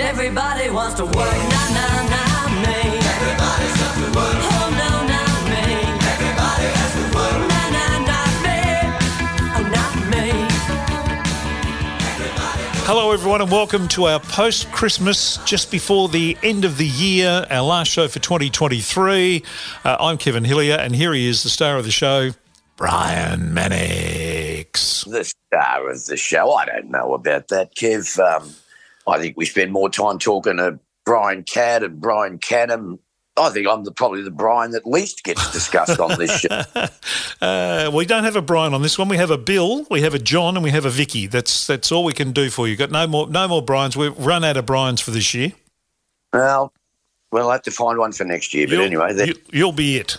everybody wants to work. Nah, nah, nah, me. Everybody's got to work. Oh, no, not me. Everybody has to work. Nah, nah, not me. Oh, not me. Hello, everyone, and welcome to our post Christmas, just before the end of the year, our last show for 2023. Uh, I'm Kevin Hillier, and here he is, the star of the show, Brian Mannix. the star of the show. I don't know about that, Kev. Um, I think we spend more time talking to Brian Cadd and Brian Canham. I think I'm the, probably the Brian that least gets discussed on this show. Uh, we don't have a Brian on this one. We have a Bill, we have a John, and we have a Vicki. That's that's all we can do for you. Got no more no more Brians. We've run out of Brians for this year. Well, we'll have to find one for next year. But You'll- anyway, you, you'll be it.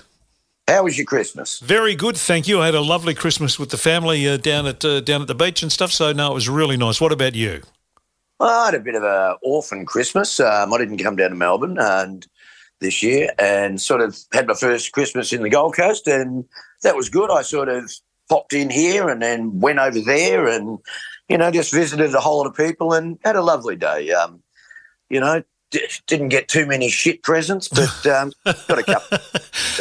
how was your Christmas? Very good, thank you. I had a lovely Christmas with the family uh, down at uh, down at the beach and stuff. So no, it was really nice. What about you? Well, I had a bit of a orphan Christmas. Um, I didn't come down to Melbourne and this year, and sort of had my first Christmas in the Gold Coast, and that was good. I sort of popped in here and then went over there, and you know, just visited a whole lot of people and had a lovely day. Um, you know, d- didn't get too many shit presents, but um, got a couple.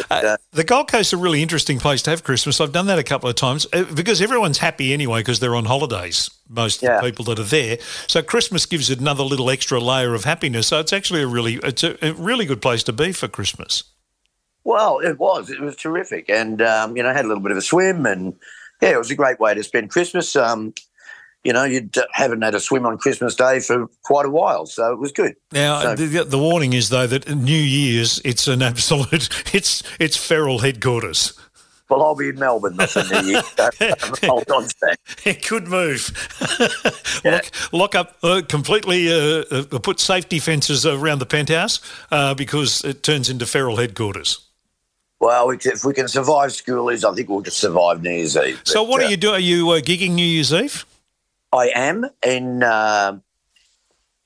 But, uh, The Gold Coast is a really interesting place to have Christmas. I've done that a couple of times uh, because everyone's happy anyway because they're on holidays. Most Yeah. people that are there, so Christmas gives it another little extra layer of happiness. So it's actually a really it's a, a really good place to be for Christmas. Well, it was. It was terrific, and um, you know, had a little bit of a swim, and yeah, it was a great way to spend Christmas. Um, you know, you haven't had a swim on Christmas Day for quite a while, so it was good. Now So- the, the warning is though that New Year's it's an absolute it's it's feral headquarters. Well, I'll be in Melbourne this New Year. so Hold on to that. It could move. lock, lock up uh, completely. Uh, uh, put safety fences around the penthouse uh, because it turns into feral headquarters. Well, if- we can survive schoolies, I think we'll just survive New Year's Eve. So, what uh, are you doing? Are you uh, gigging New Year's Eve? I am in uh,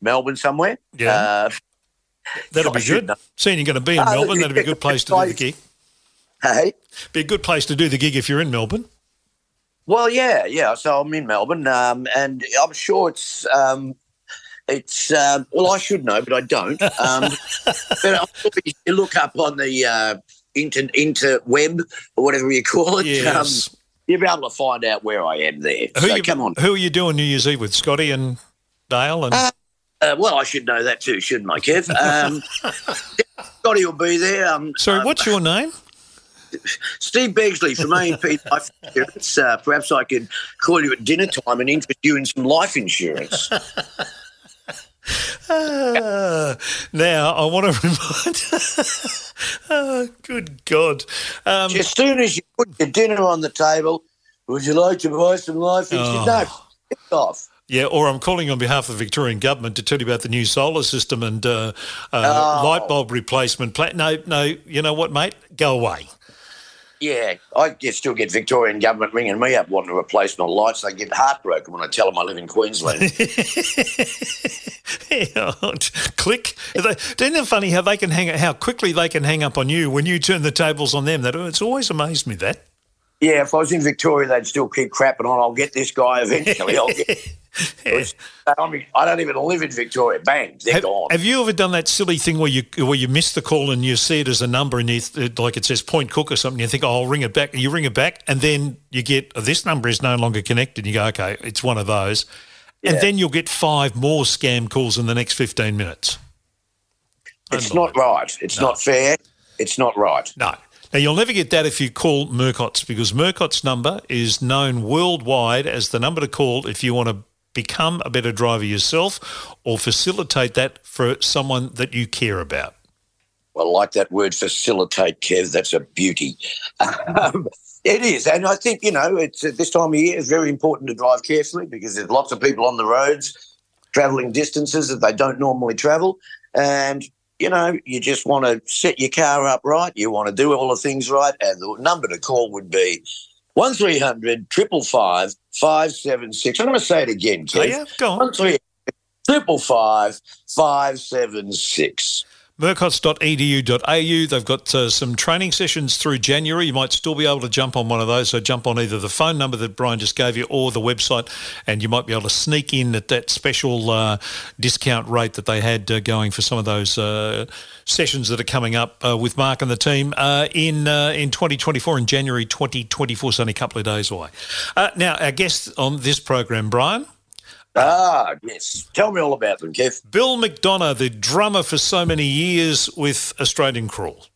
Melbourne somewhere. Yeah. Uh, That'll be good. know. Seeing you're going to be in Uh, Melbourne, that'd be a good place to do the gig. hey. Be a good place to do the gig if you're in Melbourne. Well, yeah, yeah. So I'm in Melbourne, um, and I'm sure it's um, it's um, well, I should know, but I don't. Um, but you look up on the uh, inter interweb or whatever you call it. Yes. You'll be able to find out where I am there. who so you, come on. Who are you doing New Year's Eve with? Scotty and Dale and Uh, Uh, well, I should know that too, shouldn't I, Kev? Um, Scotty will be there. Um, sorry, um, what's your name? Steve Begsley from A&P Life Insurance. Uh, perhaps I could call you at dinner time and interest you in some life insurance. Ah, now I want to remind. oh, good God! Um, as soon as you put your dinner on the table, would you like to buy some life Oh. insurance? No, f- off. Yeah, or I'm calling on behalf of the Victorian government to tell you about the new solar system and uh, uh, Oh. light bulb replacement plan. No, no, you know what, mate? Go away. Yeah, I get, still get Victorian government ringing me up wanting to replace my lights. They get heartbroken when I tell them I live in Queensland. Click. They- Isn't it funny how they can hang how quickly they can hang up on you when you turn the tables on them? That it's always amazed me that. yeah, if I was in Victoria, they'd still keep crapping on. I'll get this guy eventually. I'll get. I mean, I don't even live in Victoria. Bang, they're Have, gone. have you ever done that silly thing where you where you miss the call and you see it as a number and you th- like it says Point Cook or something? You think, oh, I'll ring it back. And you ring it back, and then you get oh, this number is no longer connected. And You go, okay, it's one of those, and then you'll get five more scam calls in the next fifteen minutes. It's not right. It's not fair. It's not right. No. Now, you'll never get that if you call Murcott's because Murcott's number is known worldwide as the number to call if you want to become a better driver yourself or facilitate that for someone that you care about. Well, I like that word facilitate, Kev. That's a beauty. Um, it is. And I think, you know, it's at this time of year, it's very important to drive carefully because there's lots of people on the roads travelling distances that they don't normally travel. And, you know, you just want to set your car up right. You want to do all the things right. And the number to call would be 1300 555 576. I'm going to say it again, Kev. Oh, yeah? Go on. 1300 555 576. murcotts.edu.au. They've got uh, some training sessions through January. You might still be able to jump on one of those. So jump on either the phone number that Brian just gave you or the website, and you might be able to sneak in at that special uh, discount rate that they had uh, going for some of those uh, sessions that are coming up uh, with Mark and the team uh, in in 2024 in January 2024. So only a couple of days away. now, our guest on this program, Brian. Ah, yes. Tell me all about them, Kev. Bill McDonough, the drummer for so many years with Australian Crawl.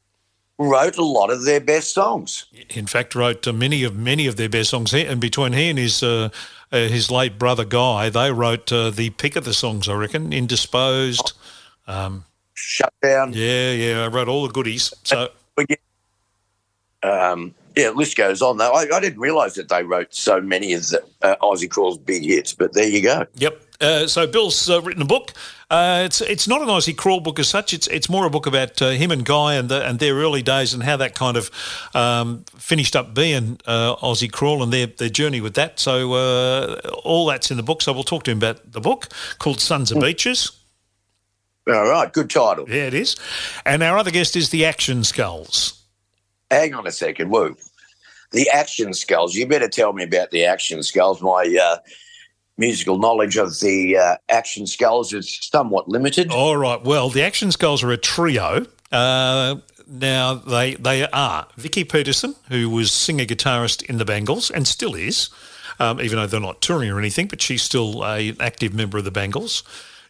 Wrote a lot of their best songs. In fact, wrote many of many of their best songs. And between he and his uh, uh, his late brother Guy, they wrote uh, the pick of the songs. I reckon. Indisposed. Um, Shutdown. Yeah, yeah. I wrote all the goodies. So. Um, yeah, list goes on. Though I, I didn't realise that they wrote so many of the uh, Aussie Crawl's big hits, but there you go. Yep. Uh, so Bill's uh, written a book. Uh, it's it's not an Aussie Crawl book as such. It's it's more a book about uh, him and Guy and the, and their early days and how that kind of um, finished up being uh, Aussie Crawl and their their journey with that. So all that's in the book. So we'll talk to him about the book called Sons of Beaches. All right, good title. Yeah, it is. And our other guest is the Action Skulls. Hang on a second. Whoa the action skulls. You better tell me about the action skulls. My uh, musical knowledge of the uh, action skulls is somewhat limited. All right. Well, the action skulls are a trio. Uh, now they they are Vicki Peterson, who was singer guitarist in the Bangles and still is, um, even though they're not touring or anything, but she's still an active member of the Bangles.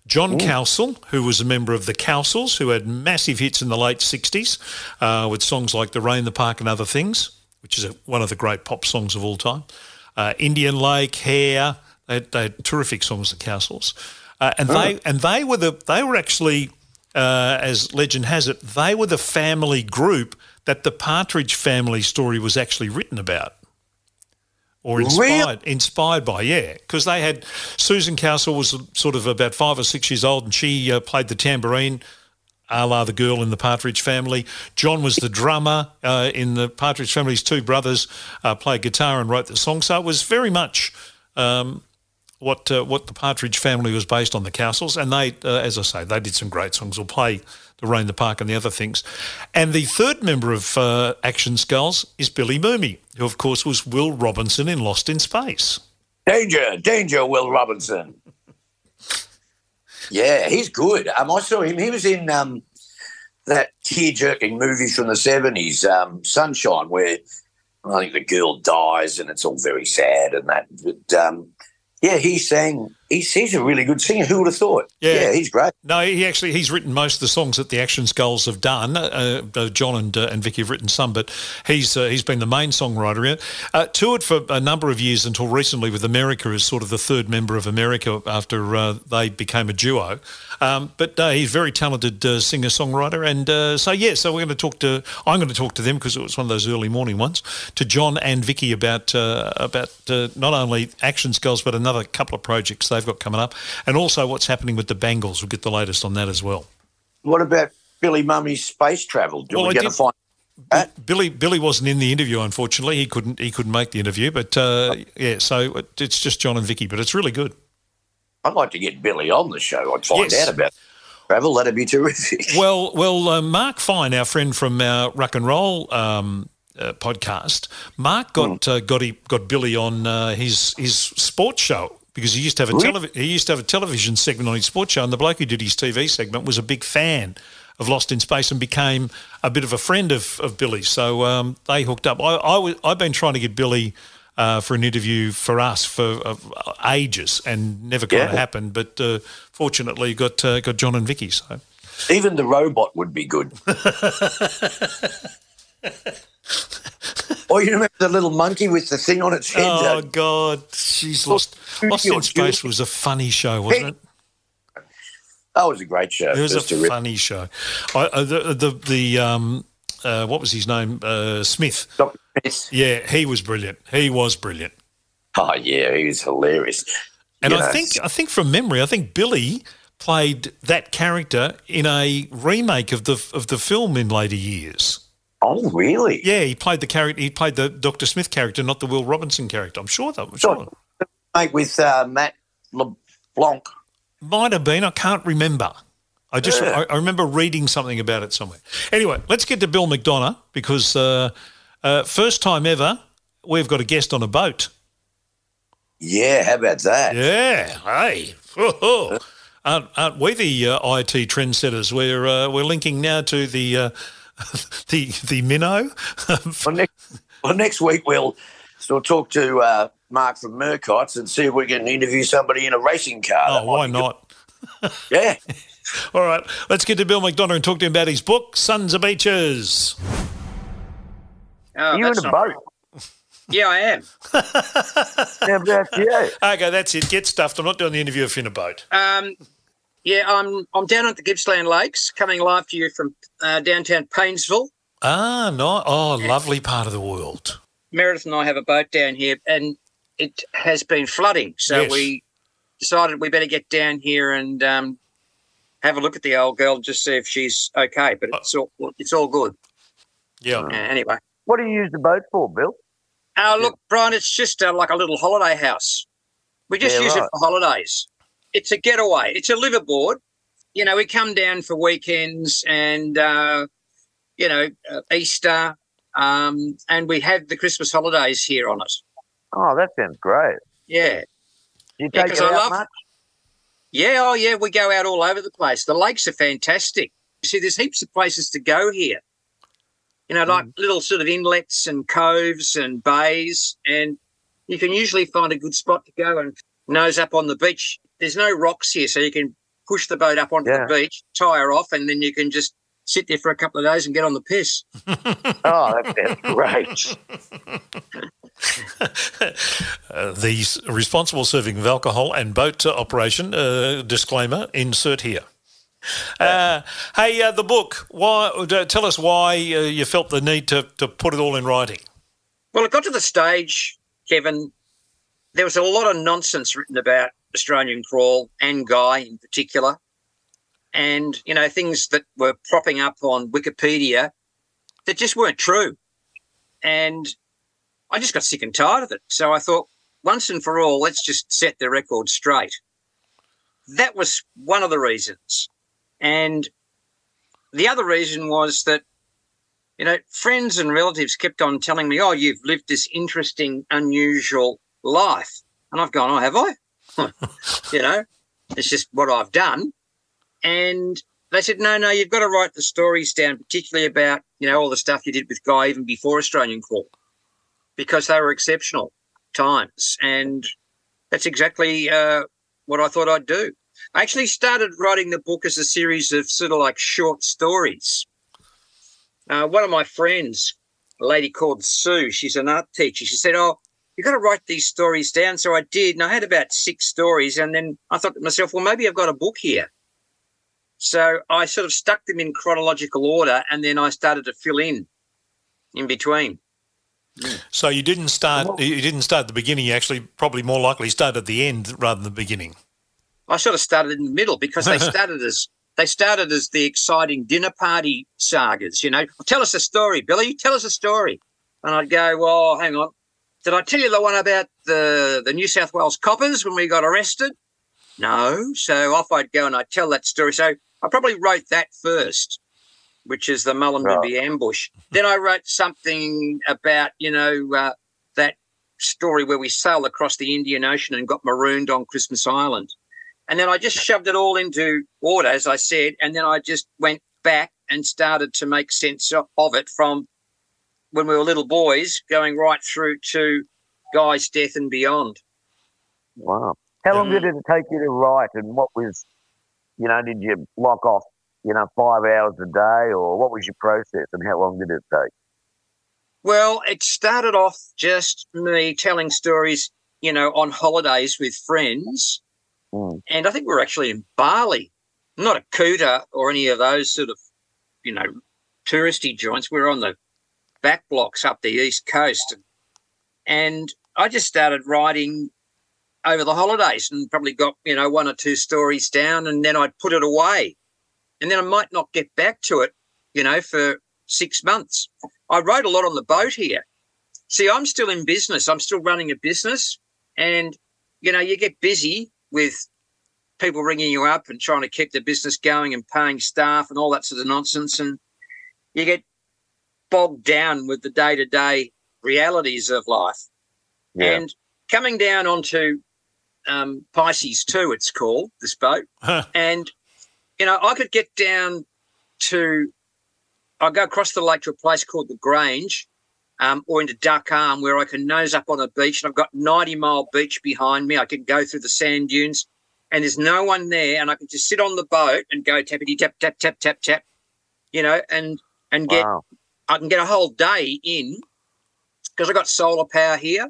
John Ooh. Who was a member of the Cowsills, who had massive hits in the late 60s uh, with songs like The Rain, in the Park, and other things which is a, one of the great pop songs of all time. Uh, Indian Lake, Hair, they had, they had terrific songs, the Cowsills, uh, and oh. they and they were the they were actually, uh, as legend has it, they were the family group that the Partridge Family story was actually written about. Or inspired, really? inspired by, yeah, because they had Susan Cowsill was sort of about five or six years old, and she uh, played the tambourine a la the girl in the Partridge Family. John was the drummer uh, in the Partridge Family's two brothers uh, played guitar and wrote the song. So it was very much um, what uh, what the Partridge Family was based on, the Cowsills And they, uh, as I say, they did some great songs. We'll play The Rain, the Park and the other things. And the third member of uh, Action Skulls is Billy Mumy, who of course was Will Robinson in Lost in Space. Danger, danger, Will Robinson. Yeah, he's good. Um, I saw him. He was in um, that tear-jerking movie from the seventies, um, Sunshine, where I think the girl dies and it's all very sad and that. But um, yeah, he sang. He's, he's a really good singer. Who would have thought? Yeah. yeah, he's great. No, he actually he's written most of the songs that the Action Skulls have done. Uh, uh, John and uh, and Vicki have written some, but he's uh, he's been the main songwriter. Here. Uh, toured for a number of years until recently with America as sort of the third member of America after uh, they became a duo. Um, but uh, he's a very talented uh, singer songwriter, and uh, so yeah, so we're going to talk to. I'm going to talk to them because it was one of those early morning ones. To John and Vicky about uh, about uh, not only Action Skulls but another couple of projects they've got coming up, and also what's happening with the Bangles. We'll get the latest on that as well. What about Billy Mumy's space travel? Do well, we get to find? Billy Billy wasn't in the interview, unfortunately. He couldn't he couldn't make the interview, but uh, yeah, so it's just John and Vicki, but it's really good. I'd like to get Billy on the show. I'd find yes. out about travel. That'd be terrific. Well, well, uh, Mark Fine, our friend from our Rock and Roll um, uh, podcast, Mark got mm. uh, got he, got Billy on uh, his his sports show because he used to have a televi- he used to have a television segment on his sports show, and the bloke who did his TV segment was a big fan of Lost in Space and became a bit of a friend of, of Billy. So um, they hooked up. I, I w- I've been trying to get Billy uh, for an interview for us for uh, ages and never kind yeah. of happened. But uh, fortunately, got uh, got John and Vicki. So even the robot would be good. or you remember the little monkey with the thing on its head? Oh God, she's lost. Lost in Space was a funny show, wasn't it? That was a great show. It was a funny show. I, uh, the the, the um, uh, what was his name? Uh, Smith. Dr. Smith. Yeah, he was brilliant. He was brilliant. Oh yeah, he was hilarious. And you I know, think I think from memory, I think Billy played that character in a remake of the of the film in later years. Oh, really? Yeah, he played the character. He played the Doctor Smith character, not the Will Robinson character. I'm sure that was sure. Mate with uh, Matt LeBlanc. Might have been. I can't remember. I just Yeah. I, I remember reading something about it somewhere. Anyway, let's get to Bill McDonough because uh, uh, first time ever we've got a guest on a boat. Yeah, how about that? Yeah, hey, aren't, aren't we the uh, IT trendsetters? We're uh, we're linking now to the uh, the the minnow. Well, next, well, next week we'll so talk to uh, Mark from Murcott's and see if we can interview somebody in a racing car. Oh, why not? good. Yeah. All right, let's get to Bill McDonough and talk to him about his book, Sons of Beaches. Oh, you in a not- boat? Yeah, I am. How about you? Okay, that's it. Get stuffed. I'm not doing the interview if you're in a boat. Um, yeah, I'm I'm down at the Gippsland Lakes, coming live to you from uh, downtown Paynesville. Ah, no. Oh, lovely part of the world. Meredith and I have a boat down here, and it has been flooding. So Yes. we decided we better get down here and um, have a look at the old girl, just see if she's okay. But it's all it's all good. Yeah. Uh, anyway, What do you use the boat for, Bill? uh, look, Brian, it's just uh, like a little holiday house. We just Yeah, use it for holidays. It's a getaway. It's a liveaboard. You know, we come down for weekends and, uh, you know, uh, Easter, um, and we have the Christmas holidays here on it. Oh, that sounds great. Yeah. Do you Yeah, take 'cause it I out love- much? Yeah, oh yeah, we go out all over the place. The lakes are fantastic. See, there's heaps of places to go here. You know, like little sort of inlets and coves and bays, and you can usually find a good spot to go and nose up on the beach. There's no rocks here, so you can push the boat up onto Yeah. the beach, tie her off, and then you can just sit there for a couple of days and get on the piss. Oh, that sounds great. Uh, the responsible serving of alcohol and boat operation uh, disclaimer insert here. Uh, hey, uh, the book. Why? uh, Tell us why uh, you felt the need to, to put it all in writing. Well, it got to the stage, Kevin. There was a lot of nonsense written about Australian crawl and Guy in particular, and you know things that were propping up on Wikipedia that just weren't true. And I just got sick and tired of it. So I thought, once and for all, let's just set the record straight. That was one of the reasons, and the other reason was that you know, friends and relatives kept on telling me, "Oh, you've lived this interesting, unusual life," and I've gone, "Oh, have I?" you know, it's just what I've done. And they said, "No, no, you've got to write the stories down, particularly about you know all the stuff you did with Guy even before Australian Crawl, because they were exceptional times." And that's exactly uh, what I thought I'd do. I actually started writing the book as a series of sort of like short stories uh, one of my friends, a lady called Sue, she's an art teacher. She said, "Oh, you got to write these stories down." So I did, and I had about six stories. And then I thought to myself, "Well, maybe I've got a book here." So I sort of stuck them in chronological order, and then I started to fill in in between. So you didn't start. You didn't start at the beginning. You actually probably more likely started at the end rather than the beginning. I sort of started in the middle because they started as they started as the exciting dinner party sagas. You know, tell us a story, Billy. Tell us a story, and I'd go, "Well, hang on. Did I tell you the one about the the New South Wales coppers when we got arrested? No. So off I'd go and I'd tell that story. So I probably wrote that first, which is the Mullumbimby ambush. Then I wrote something about you know uh, that story where we sailed across the Indian Ocean and got marooned on Christmas Island. And then I just shoved it all into order, as I said, and then I just went back and started to make sense of it from when we were little boys, going right through to Guy's death and beyond. Wow. How long did it take you to write, and what was, you know, did you lock off, you know, five hours a day, or what was your process, and how long did it take? Well, it started off just me telling stories, you know, on holidays with friends. Mm. And I think we were actually in Bali, not a Kuta or any of those sort of, you know, touristy joints. We were on the back blocks up the east coast. And I just started writing over the holidays and probably got, you know, one or two stories down and then I'd put it away. And then I might not get back to it, you know, for six months. I wrote a lot on the boat here. See, I'm still in business. I'm still running a business. And, you know, you get busy with people ringing you up and trying to keep the business going and paying staff and all that sort of nonsense. And you get bogged down with the day to day realities of life. Yeah. And coming down onto um, Pisces 2, it's called, this boat. Huh. And, you know, I could get down to, I go across the lake to a place called the Grange um, or into Duck Arm where I can nose up on a beach and I've got 90 mile beach behind me. I can go through the sand dunes and there's no one there and I can just sit on the boat and go tappity tap, tap, tap, tap, tap, you know, and, and get, Wow. I can get a whole day in because I've got solar power here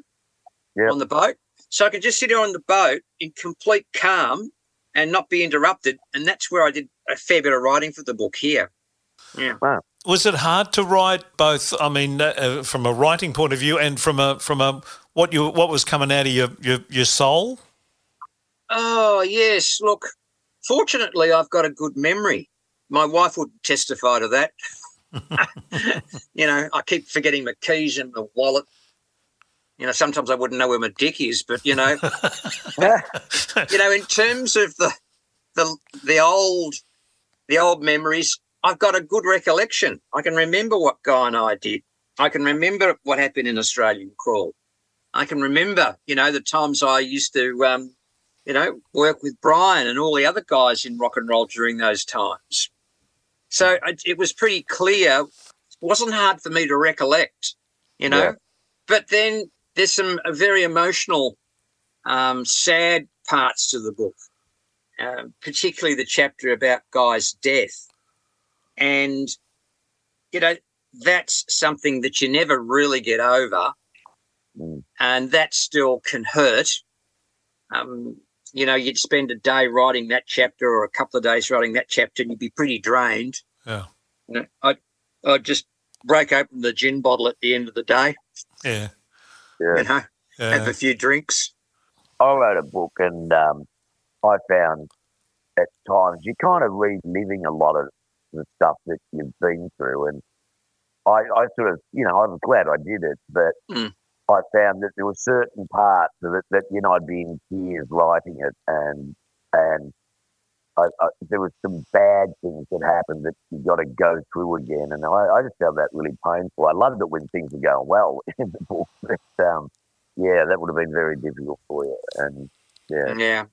Yep. on the boat. So I can just sit here on the boat in complete calm and not be interrupted. And that's where I did a fair bit of writing for the book here. Yeah. Was it hard to write both? I mean, uh, uh, from a writing point of view, and from a from a what you what was coming out of your your, your soul. Oh, yes. Look, fortunately, I've got a good memory. My wife would testify to that. you know, I keep forgetting my keys in the wallet. You know, sometimes I wouldn't know where my dick is, but you know, you know, in terms of the the the old the old memories, I've got a good recollection. I can remember what Guy and I did. I can remember what happened in Australian Crawl. I can remember, you know, the times I used to, um, you know, work with Brian and all the other guys in rock and roll during those times. So it, it was pretty clear. It wasn't hard for me to recollect, you know. Yeah. But then there's some very emotional, um, sad parts to the book, um, particularly the chapter about Guy's death. And, you know, that's something that you never really get over. Mm. And that still can hurt. Um, you know, you'd spend a day writing that chapter or a couple of days writing that chapter and you'd be pretty drained. Yeah. You know, I'd, I'd just break open the gin bottle at the end of the day, Yeah. Yeah. you know, have a few drinks. I wrote a book and um, I found at times you're kind of reliving a lot of the stuff that you've been through. And I, I sort of, you know, I was glad I did it, but Mm. I found that there were certain parts of it that, you know, I'd be in tears writing it and, and I, I, there was some bad things that happened that you got to go through again. And I, I just found that really painful. I loved it when things were going well in the book, but um, yeah, that would have been very difficult for you. And yeah, Yeah.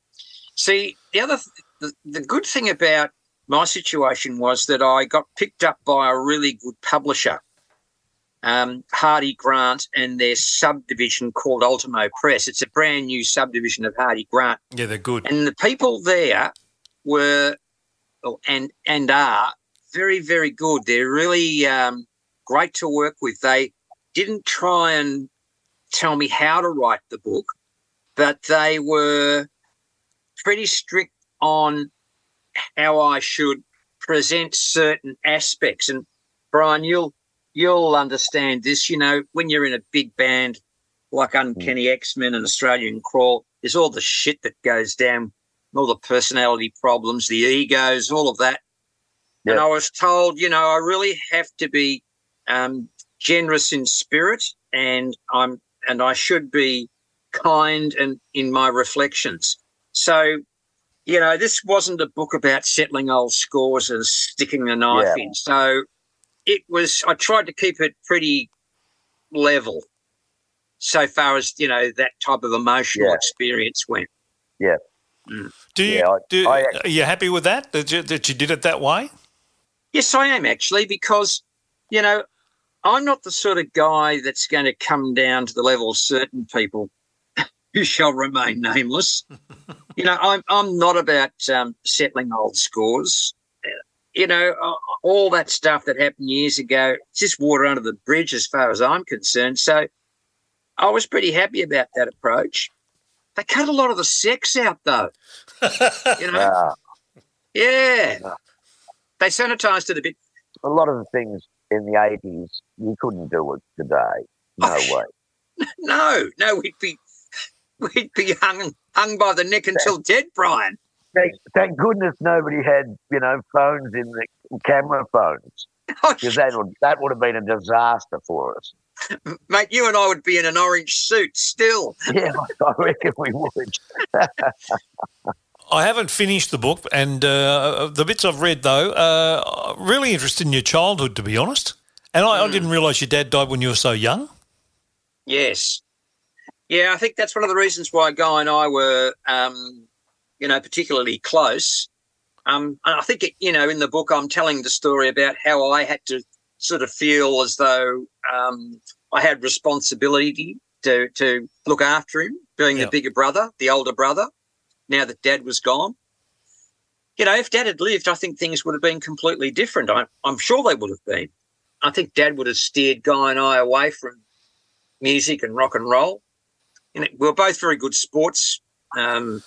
See, the other, th- the, the good thing about my situation was that I got picked up by a really good publisher, um, Hardie Grant, and their subdivision called Ultimo Press. It's a brand new subdivision of Hardie Grant. Yeah, they're good. And the people there were oh, and and are very, very good. They're really um, great to work with. They didn't try and tell me how to write the book, but they were pretty strict on how I should present certain aspects. And Brian, you'll you'll understand this. You know, when you're in a big band like Uncanny X Men and Australian Crawl, there's all the shit that goes down, all the personality problems, the egos, all of that. And I was told, you know, I really have to be um, generous in spirit, and I'm and I should be kind and in my reflections. So, you know, this wasn't a book about settling old scores and sticking the knife Yeah. in. So it was. I tried to keep it pretty level, so far as you know that type of emotional Yeah. experience went. Yeah. Do you, Yeah, I- do, I- are you happy with that? That you, that you did it that way? Yes, I am actually, because, you know, I'm not the sort of guy that's going to come down to the level of certain people who shall remain nameless. you know, I'm, I'm not about um, settling old scores. You know, uh, all that stuff that happened years ago, it's just water under the bridge as far as I'm concerned. So I was pretty happy about that approach. They cut a lot of the sex out, though. You know, Ah, yeah. They sanitized it a bit. a lot of the things in the 80s, you couldn't do it today. No Oh, way. No, no, we'd be we'd be hung hung by the neck until dead, Brian. Thank, thank goodness nobody had, you know, phones in the camera phones because that would that would have been a disaster for us. mate, you and I would be in an orange suit still. Yeah, I reckon we would. I haven't finished the book, and uh, the bits I've read though, uh, really interested in your childhood, to be honest. And I, I didn't realise your dad died when you were so young. Yes. Yeah, I think that's one of the reasons why Guy and I were, um, you know, particularly close. Um, and I think, it, you know, in the book, I'm telling the story about how I had to sort of feel as though um, I had responsibility to, to look after him, being the bigger brother, the older brother, now that dad was gone. You know, if dad had lived, I think things would have been completely different. I, I'm sure they would have been. I think dad would have steered Guy and I away from music and rock and roll. You know, we were both very good sports um,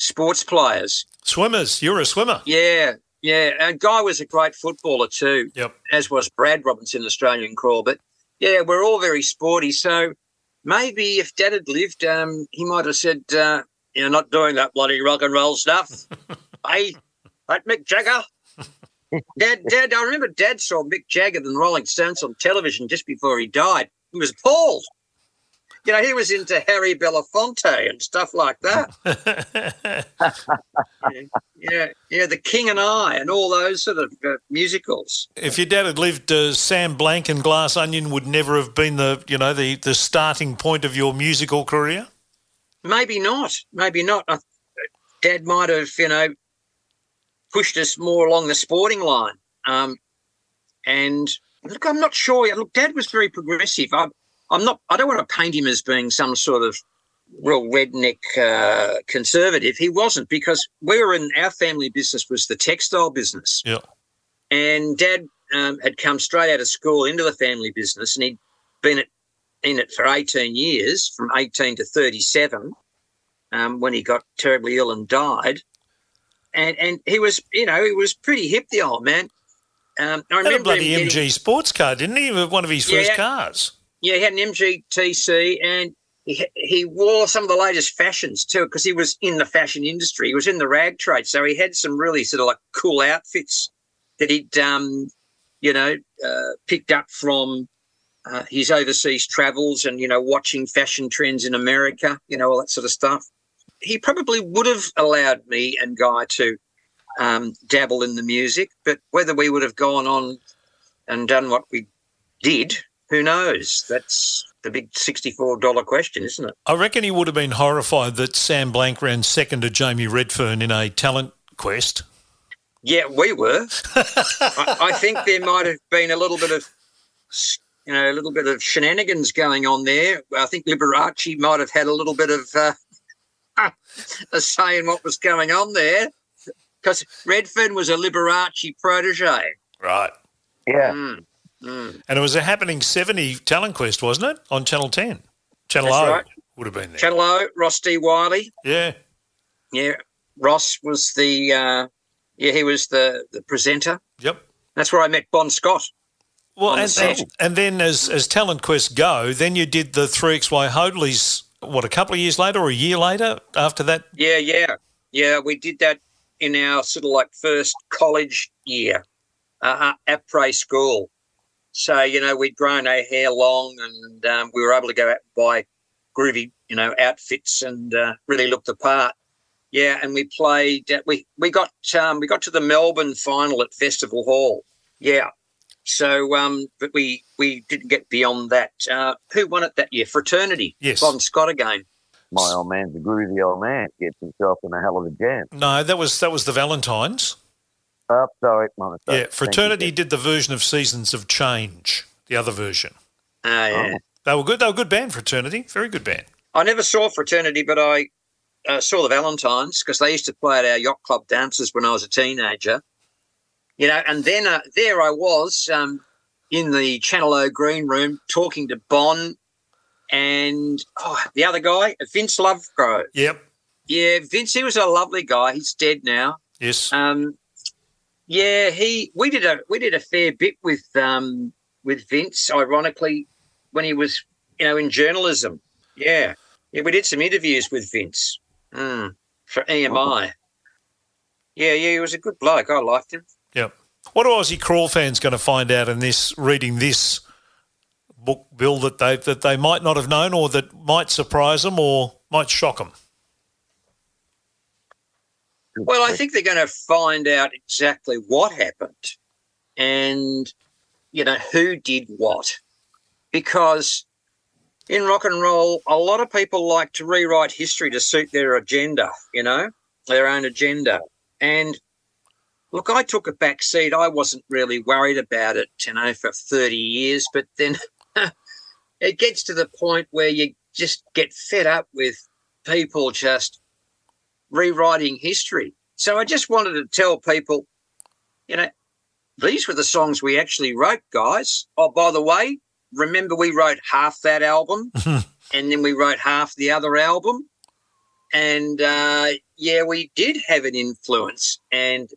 sports players. Swimmers, you're a swimmer. Yeah, yeah. And Guy was a great footballer too, Yep. as was Brad Robinson, Australian crawl. But yeah, we're all very sporty. So maybe if Dad had lived, um, he might have said, uh, "You're not doing that bloody rock and roll stuff." hey, that Mick Jagger. Dad, Dad, I remember Dad saw Mick Jagger and the Rolling Stones on television just before he died. He was appalled. You know, he was into Harry Belafonte and stuff like that. yeah, yeah, yeah, The King and I, and all those sort of uh, musicals. If your dad had lived, uh, Sam Blank and Glass Onion would never have been the, you know, the, the starting point of your musical career. Maybe not. Maybe not. I, Dad might have, you know, pushed us more along the sporting line. Um, and look, I'm not sure. Look, Dad was very progressive. I'm, I'm not. I don't want to paint him as being some sort of real redneck uh, conservative. He wasn't because we were in our family business was the textile business. Yeah. And Dad um, had come straight out of school into the family business, and he'd been at, in it for 18 years, from 18 to 37, um, when he got terribly ill and died. And and he was, you know, he was pretty hip, the old man. Um, I Had a bloody him getting- MG sports car, didn't he? One of his first Yeah. cars. Yeah, he had an MGTC and he, he wore some of the latest fashions too because he was in the fashion industry. He was in the rag trade. So he had some really sort of like cool outfits that he'd, um, you know, uh, picked up from uh, his overseas travels and, you know, watching fashion trends in America, you know, all that sort of stuff. He probably would have allowed me and Guy to um, dabble in the music, but whether we would have gone on and done what we did, who knows? That's the big $64 question, isn't it? I reckon he would have been horrified that Sam Blank ran second to Jamie Redfern in a talent quest. Yeah, we were. I, I think there might have been a little bit of, you know, a little bit of shenanigans going on there. I think Liberace might have had a little bit of uh, a say in what was going on there because Redfern was a Liberace protege. Right. Yeah. Mm, mm. And it was a happening 70 talent quest, wasn't it? On Channel 10. Channel That's O right. would have been there. Channel O, Ross D. Wyllie. yeah. Yeah, Ross was the, uh, yeah, he was the, the presenter. Yep. That's where I met Bon Scott. Well, on the and, and, and then as, as talent quests go, then you did the 3XY Hoadleys, what, a couple of years later or a year later after that? Yeah, yeah, yeah. We did that in our sort of like first college year uh, at Prey School. So you know we'd grown our hair long, and um, we were able to go out and buy groovy, you know, outfits and uh, really look the part. Yeah, and we played. Uh, we we got um, we got to the Melbourne final at Festival Hall. Yeah. So, um, but we we didn't get beyond that. Uh, who won it that year? Fraternity. Yes. Bon Scott again. My old man's a groovy old man. Gets himself in a hell of a jam. No, that was that was the Valentines. Oh, sorry, my mistake. Yeah, Thank you, Fraternity Kev. did the version of Seasons of Change, the other version. Ah, yeah. Oh. They were good. They were a good band, Fraternity. Very good band. I never saw Fraternity, but I uh, saw the Valentines because they used to play at our yacht club dances when I was a teenager. You know, and then uh, there I was um, in the Channel O green room talking to Bon and oh, the other guy, Vince Lovegrove. Yep. Yeah, Vince, he was a lovely guy. He's dead now. Yes. Um, yeah, he we did a we did a fair bit with um, with Vince. Ironically, when he was you know in journalism, yeah, yeah, we did some interviews with Vince mm, for EMI. Yeah, yeah, he was a good bloke. I liked him. Yep. What are Aussie Crawl fans going to find out in this reading this book, Bill, that they that they might not have known, or that might surprise them, or might shock them? Well, I think they're going to find out exactly what happened and, you know, who did what. Because in rock and roll, a lot of people like to rewrite history to suit their agenda, you know, their own agenda. And look, I took a back seat. I wasn't really worried about it, you know, for 30 years. But then it gets to the point where you just get fed up with people just rewriting history. So I just wanted to tell people, you know, these were the songs we actually wrote, guys. Oh, by the way, remember we wrote half that album and then we wrote half the other album. And uh, yeah, we did have an influence and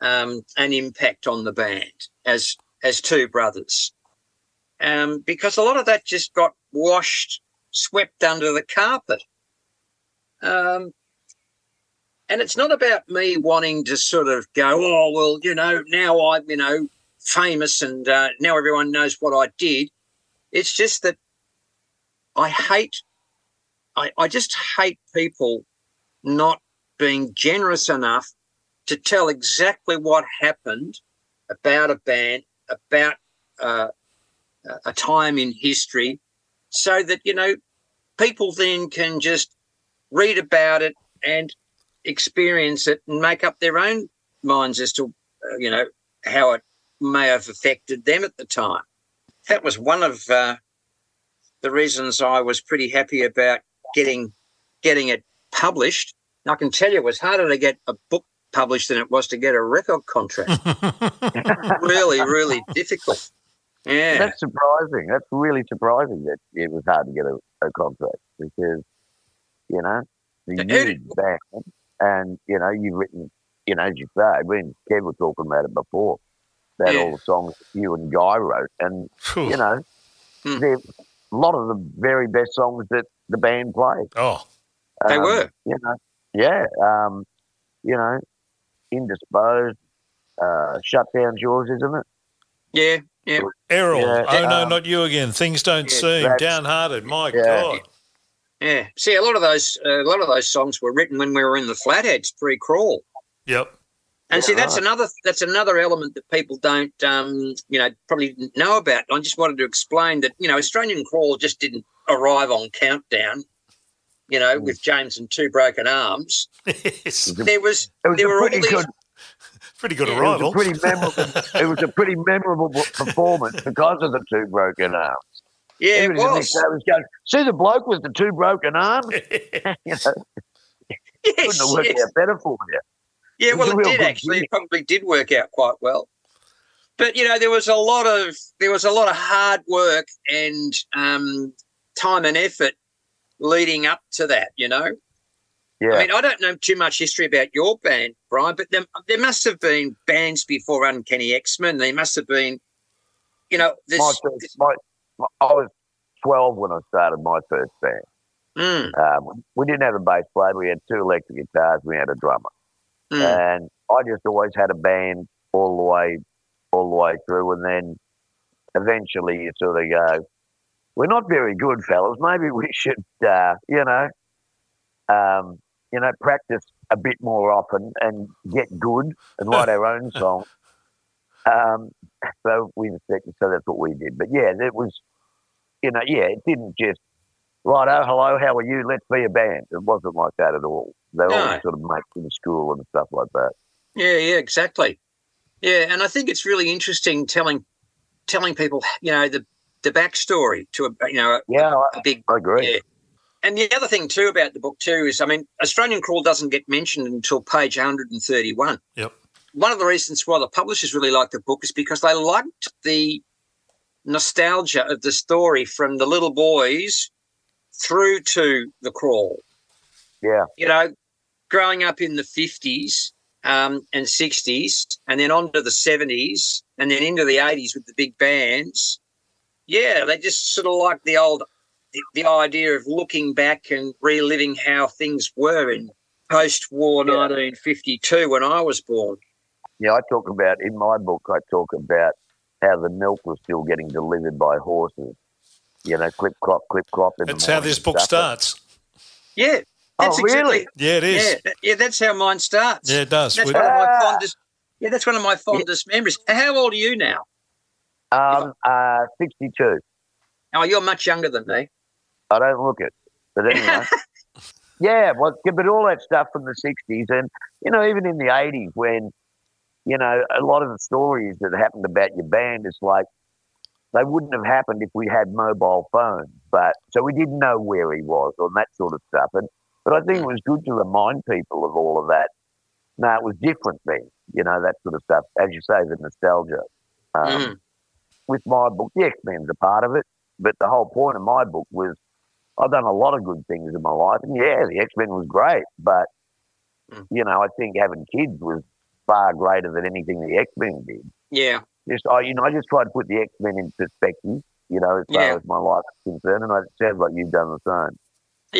um, an impact on the band as as two brothers. Um, because a lot of that just got washed, swept under the carpet. Um, and it's not about me wanting to sort of go, oh, well, you know, now I'm, you know, famous and uh, now everyone knows what I did. It's just that I hate, I, I just hate people not being generous enough to tell exactly what happened about a band, about uh, a time in history, so that, you know, people then can just read about it and experience it and make up their own minds as to, uh, you know, how it may have affected them at the time. That was one of uh, the reasons I was pretty happy about getting getting it published. I can tell you, it was harder to get a book published than it was to get a record contract. really, really difficult. Yeah. That's surprising. That's really surprising that it was hard to get a, a contract because, you know, the Who did- band, and you know, you've written, you know, as you say, when Kev was talking about it before, about Yeah. all the songs you and Guy wrote, and Phew. you know, they're a lot of the very best songs that the band played. Oh, They Um, were. You know, yeah. Um, you know, indisposed, uh, shutdown's yours, isn't it? Yeah. Yeah. Errol. Yeah, oh, no, um, not you again. Things don't yeah, seem downhearted. My Yeah. God. Yeah. See, a lot of those, uh, a lot of those songs were written when we were in the Flatheads pre-crawl. Yep. And see, that's right. another that's another element that people don't, um, you know, probably didn't know about. I just wanted to explain that you know Australian Crawl just didn't arrive on Countdown, you know, Hmm. with James and Two Broken Arms. yes. There was It was there a were all pretty these. good, Pretty good Yeah, it it was arrival. a pretty memorable. it was a pretty memorable performance because of the two broken arms. Yeah, it Everybody in the was. was going, See the bloke with the two broken arms? you know, Yes, couldn't have worked yes. out better for you. Yeah, well, it did actually. It probably did work out quite well. But you know, there was a lot of there was a lot of hard work and um, time and effort leading up to that. You know, Yeah. I mean, I don't know too much history about your band, Brian, but there, there must have been bands before Uncanny X Men. There must have been, you know, this. my first, my, I was 12 when I started my first band. Mm, Um, we didn't have a bass player. We had two electric guitars. We had a drummer. mm, and I just always had a band all the way, all the way through, and then eventually you sort of go, "We're not very good, fellas. Maybe we should, uh, you know, um, you know, practice a bit more often and get good and write our own songs." Um, so we so that's what we did. But yeah, it was, you know, yeah, it didn't just. Right, oh, hello, how are you? Let's be a band. It wasn't like that at all. They No. all sort of mates in school and stuff like that. yeah, yeah, exactly. Yeah, and I think it's really interesting telling telling people, you know, the the backstory to a you know a, Yeah, I, a big I agree. Yeah. And the other thing too about the book too is, I mean, Australian Crawl doesn't get mentioned until page 131. Yep. One of the reasons why the publishers really liked the book is because they liked the nostalgia of the story from the little boys through to the crawl. Yeah, You know, growing up in the 50s um, and 60s, and then on to the 70s, and then into the 80s with the big bands. Yeah, they just sort of like the old, the, the idea of looking back and reliving how things were in post-war Yeah. 1952 when I was born. Yeah. I talk about in my book. I talk about how the milk was still getting delivered by horses. You know, clip clop, clip clop. in That's how this book stuff. starts. Yeah, That's oh, really? exactly- Yeah, it is. Yeah, yeah, that's how mine starts. Yeah, it does. That's We- one of my Ah. fondest. Yeah, that's one of my fondest memories. How old are you now? Um, uh, 62. Oh, you're much younger than me. I don't look it. But anyway. yeah, well, yeah, but all that stuff from the 60s and, you know, even in the 80s when, you know, a lot of the stories that happened about your band is like, they wouldn't have happened if we had mobile phones. But so we didn't know where he was and that sort of stuff. And, but I think it was good to remind people of all of that. No, it was different then, you know, that sort of stuff. As you say, the nostalgia. Um, Mm. With my book, the X Men's a part of it. But the whole point of my book was I've done a lot of good things in my life, and yeah, the X Men was great, but Mm. you know, I think having kids was far greater than anything the X Men did. Yeah, Just I, you know, I just try to put the X Men in perspective, you know, as far Yeah. as my life is concerned, and it sounds like you've done the same.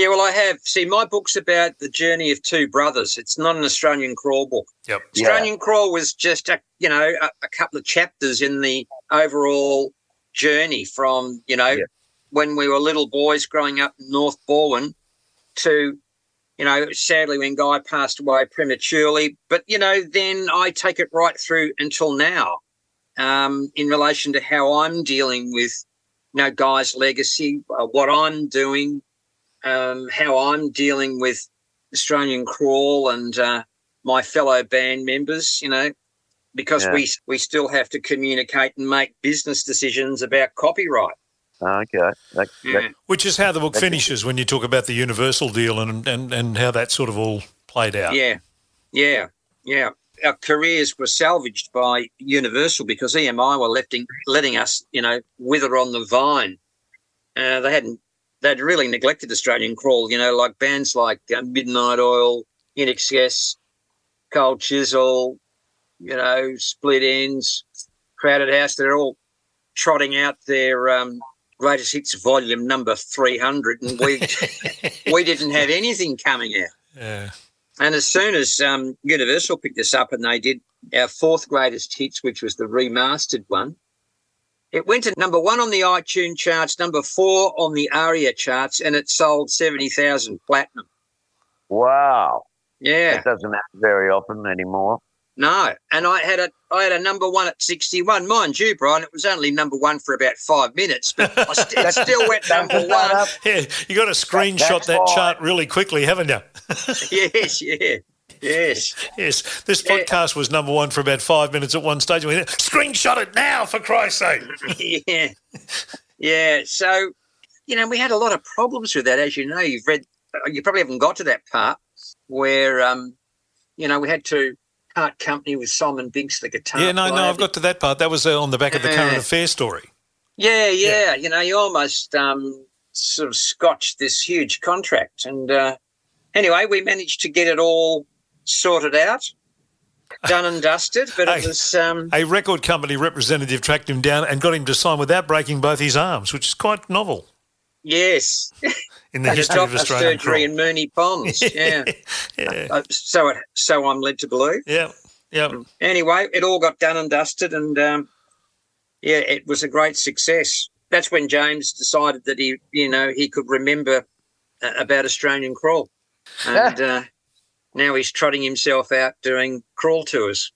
yeah. Well, I have. See, my book's about the journey of two brothers. It's not an Australian crawl book. Yep. Yeah. Australian crawl was just a you know a, a couple of chapters in the overall journey from you know Yeah. when we were little boys growing up in North Balwyn to you know sadly when Guy passed away prematurely. But you know then I take it right through until now um, in relation to how I'm dealing with you know Guy's legacy, uh, what I'm doing, um, how I'm dealing with Australian crawl and. Uh, my fellow band members, you know, because Yeah. we we still have to communicate and make business decisions about copyright. Okay, that, Yeah. that, Which is how the book That's- finishes when you talk about the Universal deal and, and, and how that sort of all played out. Yeah, yeah, yeah. Our careers were salvaged by Universal because EMI were letting letting us, you know, wither on the vine. Uh, they hadn't they'd really neglected Australian crawl. You know, like bands like uh, Midnight Oil, INXS, Cold Chisel, you know, Split Enz, Crowded House. They're all trotting out their um, greatest hits volume number three hundred, and we we didn't have anything coming out. Yeah. And as soon as um, Universal picked us up and they did our fourth greatest hits, which was the remastered one, it went to number one on the iTunes charts, number four on the ARIA charts, and it sold 70,000 platinum. wow, Yeah, It doesn't happen very often anymore. No. And I had a I had a number one at 61. Mind you, Brian, it was only number one for about five minutes, but I st- still went number one. Yeah, you got to screenshot that's that chart really quickly, haven't you? Yes, yeah, yes. Yes. This Yeah. podcast was number one for about five minutes at one stage. We went, screenshot it now, for Christ's sake. yeah, yeah. So, you know, we had a lot of problems with that, as you know. You've read, you probably haven't got to that part where, um, you know, we had to part company with Simon Binks, the guitar. Yeah, no, no. I've got to that part. That was uh, on the back of the current affair story. Yeah, yeah. You know, you almost um, sort of scotched this huge contract, and uh, anyway, we managed to get it all sorted out, done and dusted. But it was, um, A record company representative tracked him down and got him to sign without breaking both his arms, which is quite novel yes, in the had a history of doctor's Australian surgery crawl. in Moonee Ponds. Yeah. yeah, Uh, so it, so I'm led to believe. yeah, yeah. Anyway, it all got done and dusted, and um, yeah, it was a great success. That's when James decided that he, you know, he could remember uh, about Australian crawl, and uh, now he's trotting himself out doing crawl tours.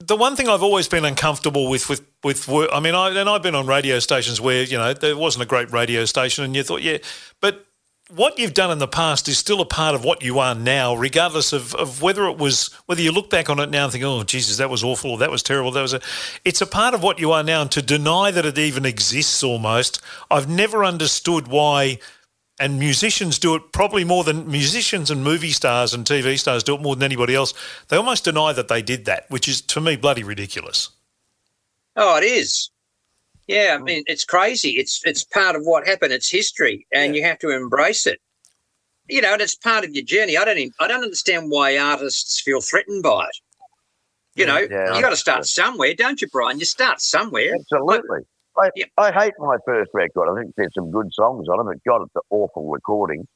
The one thing I've always been uncomfortable with, with, with work, I mean, I, and I've been on radio stations where, you know, there wasn't a great radio station and you thought, yeah, but what you've done in the past is still a part of what you are now, regardless of, of whether it was, whether you look back on it now and think, oh, Jesus, that was awful, or that was terrible, that was a, it's a part of what you are now. And to deny that it even exists almost, I've never understood why and musicians do it probably more than musicians and movie stars and TV stars do it more than anybody else. They almost deny that they did that, which is to me bloody ridiculous. Oh, it is. Yeah, I hmm. mean, it's crazy. It's it's part of what happened. It's history, and you have to embrace it. You know, and it's part of your journey. I don't. even- I don't understand why artists feel threatened by it. You know, Yeah, you got to start somewhere, don't you, Brian? You start somewhere. Absolutely. I, Yeah. I hate my first record. I think there's some good songs on it, but God, it's an awful recording.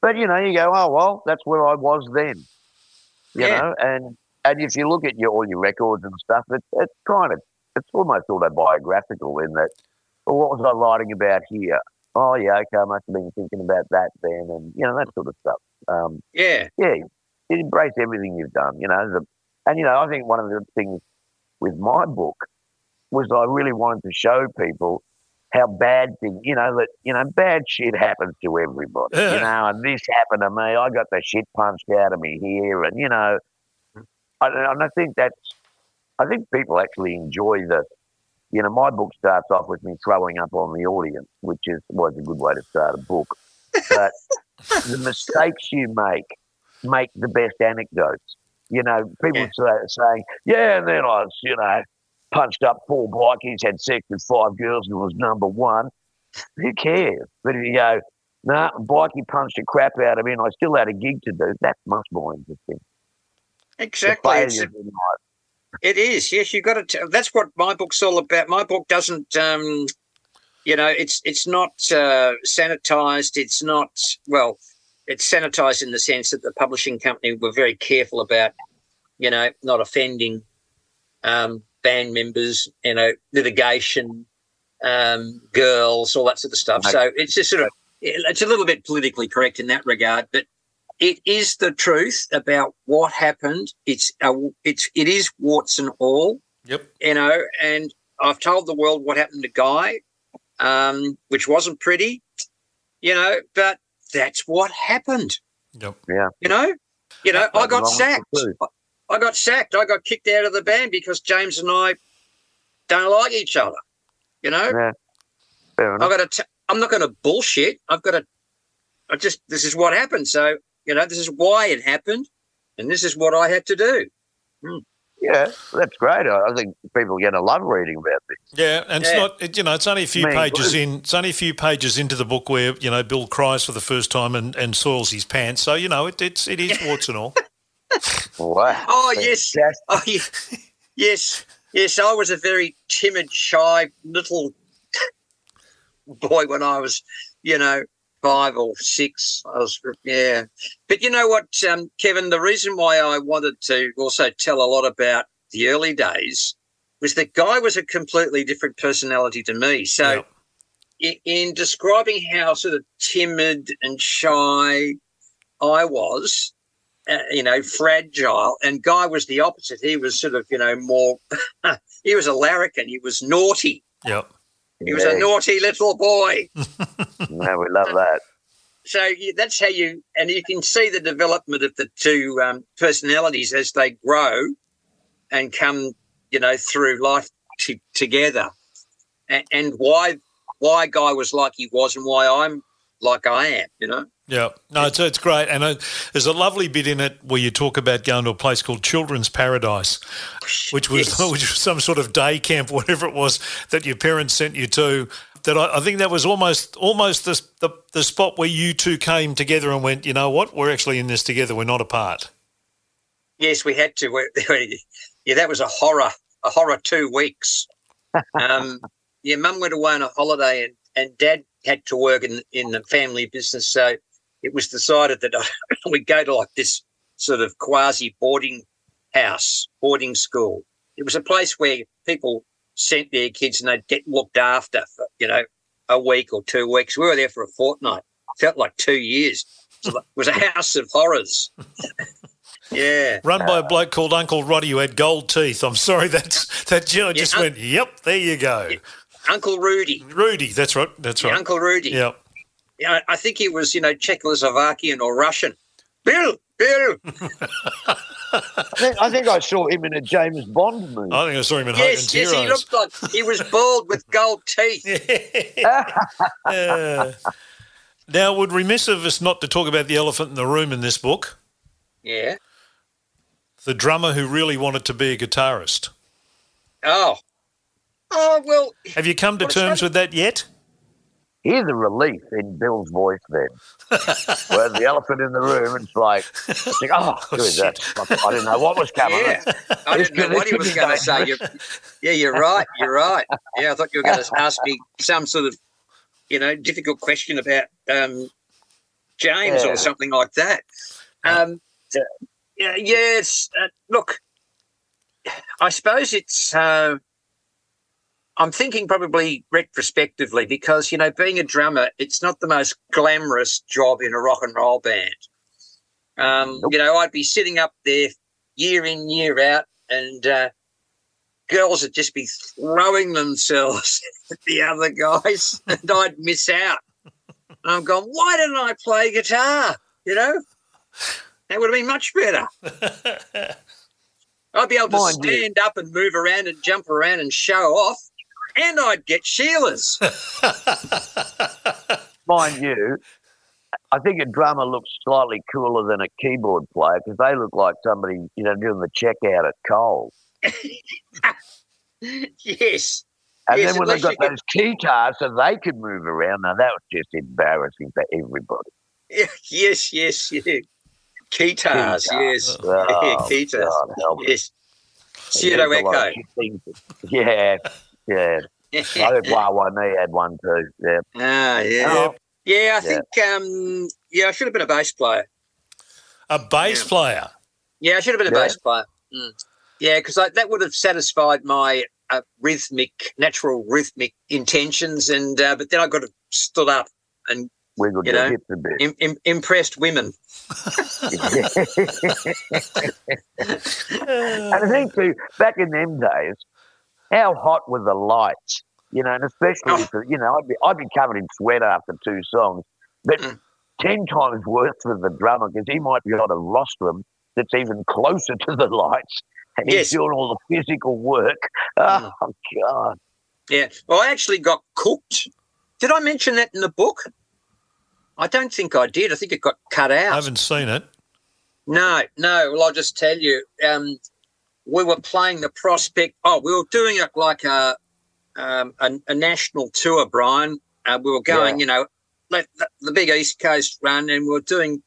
But you know, you go, oh well, that's where I was then. You Yeah. know, and and if you look at your all your records and stuff, it's it's kind of it's almost autobiographical in that. Well, what was I writing about here? oh yeah, okay, I must have been thinking about that then, and you know that sort of stuff. Um, Yeah. yeah, embrace everything you've done, you know. The, and you know, I think one of the things with my book was I really wanted to show people how bad things, you know, that you know, bad shit happens to everybody, Yeah. you know. And this happened to me. I got the shit punched out of me here, and you know, I, and I think that's, I think people actually enjoy the. You know, my book starts off with me throwing up on the audience, which is was a good way to start a book. But the mistakes you make make the best anecdotes. You know, people Yeah. say, saying, "Yeah," and then I, was, you know, punched up four bikies, had sex with five girls, and was number one. Who cares? But if you go, "Nah, bikie punched the crap out of me, and I still had a gig to do," that's much more interesting. Exactly. It's, failures in life. It is. Yes, you got to. That's what my book's all about. My book doesn't. Um, you know, it's it's not uh, sanitized. It's not well. It's sanitized in the sense that the publishing company were very careful about, you know, not offending um, band members. You know, litigation, um, girls, all that sort of stuff. So it's just sort of. It's a little bit politically correct in that regard, but it is the truth about what happened. It's a, it's it is warts and all, Yep. you know. And I've told the world what happened to Guy, um, which wasn't pretty, you know. But that's what happened, Yep. Yeah. You know. You know, I got wrong with the sacked. truth. I got sacked. I got kicked out of the band because James and I don't like each other. You know, Yeah, fair enough. I've got to. T- I'm not going to bullshit. I've got to. I just. This is what happened. So you know, this is why it happened, and this is what I had to do. Hmm. Yeah, that's great. I I think people are going to love reading about this. Yeah, and it's Yeah. not. It, you know, it's only a few Me pages too. in. It's only a few pages into the book where you know Bill cries for the first time and, and soils his pants. So you know, it, it's it is warts and all. Wow. Oh yes, Fantastic. oh ye- yes, yes. I was a very timid, shy little boy when I was, you know, five or six. I was, yeah. But you know what, um, Kevin? The reason why I wanted to also tell a lot about the early days was that Guy was a completely different personality to me. So. Yep. in, in describing how sort of timid and shy I was, uh, you know, fragile, and Guy was the opposite. He was sort of, you know, more. he was a larrikin. He was naughty. Yep. He was a naughty little boy. No, we love that. So you, that's how you, and you can see the development of the two um, personalities as they grow and come, you know, through life t- together, and, and why why Guy was like he was and why I'm like I am. You know. Yeah, no, it's it's great, and uh, there's a lovely bit in it where you talk about going to a place called Children's Paradise, which was Yes. which was some sort of day camp, whatever it was that your parents sent you to. That I, I think that was almost almost the, the the spot where you two came together and went, you know what, we're actually in this together. We're not apart. Yes, we had to. We- Yeah, that was a horror, a horror two weeks. Um, yeah, Mum went away on a holiday, and, and Dad had to work in in the family business, so it was decided that uh, we'd go to like this sort of quasi boarding house, boarding school. It was a place where people sent their kids and they'd get looked after for you know a week or two weeks. We were there for a fortnight. Felt like two years. It was a house of horrors. yeah. Run by a bloke called Uncle Roddy who had gold teeth. I'm sorry, that's that. Just un- went, yep, there you go, Uncle Rudy. Rudy. That's right. That's Yeah, right. Uncle Rudy. Yep. Yeah, I I think he was, you know, Czechoslovakian or Russian. Bill, Bill. I think, I think I saw him in a James Bond movie. I think I saw him in yes, Hogan's yes, he looked like he was bald with gold teeth. Yeah. Now, would remiss of us not to talk about the elephant in the room in this book, Yeah. the drummer who really wanted to be a guitarist. Oh. Oh well. Have you come to terms with that yet? Hear the relief in Bill's voice then. Where the elephant in the room, it's like, it's like oh, good, shit. that's, I didn't know what was coming. Yeah. I didn't know what he was going to say. You, yeah, you're right. You're right. Yeah, I thought you were going to ask me some sort of, you know, difficult question about um, James Yeah. or something like that. Um, yeah, yes. Uh, look, I suppose it's. Uh, I'm thinking probably retrospectively because you know being a drummer, it's not the most glamorous job in a rock and roll band. Um, Nope. You know, I'd be sitting up there year in year out, and uh, girls would just be throwing themselves at the other guys, and I'd miss out. And I'm going, why didn't I play guitar? You know, that would have been much better. I'd be able to Mind you- stand up and move around and jump around and show off, and I'd get Sheila's. Mind you, I think a drummer looks slightly cooler than a keyboard player because they look like somebody, you know, doing the checkout at Coles. yes. And Yes, then when they got those guitars so they could move around, now that was just embarrassing for everybody. Yes, yes, yeah. Keytars, yes. Oh, Keytars. God help. Yes. Pseudo echo. Yeah, yeah. I think YYN had one too. Yeah. ah, yeah. Oh, Yeah, I Yeah. think um yeah, I should have been a bass player. A bass Yeah. player. Yeah, I should have been a Yeah. bass player. Mm. Yeah, because that would have satisfied my uh, rhythmic, natural rhythmic intentions, and uh, but then I got to stood up and wiggled You know, hips a bit. Im- im- impressed women. And I think too, back in them days, how hot were the lights? You know, and especially Oh. for, you know, I'd be I'd be covered in sweat after two songs, but Mm. ten times worse for the drummer because he might be on a rostrum that's even closer to the lights, and he's doing all the physical work. Mm. Oh God! Yeah. Well, I actually got cooked. Did I mention that in the book? I don't think I did. I think it got cut out. I haven't seen it. No, no. Well, I'll just tell you. Um, we were playing the prospect. Oh, we were doing it like a um, a, a national tour, Brian. Uh, we were going, you know, let the, the big East Coast run, and we were doing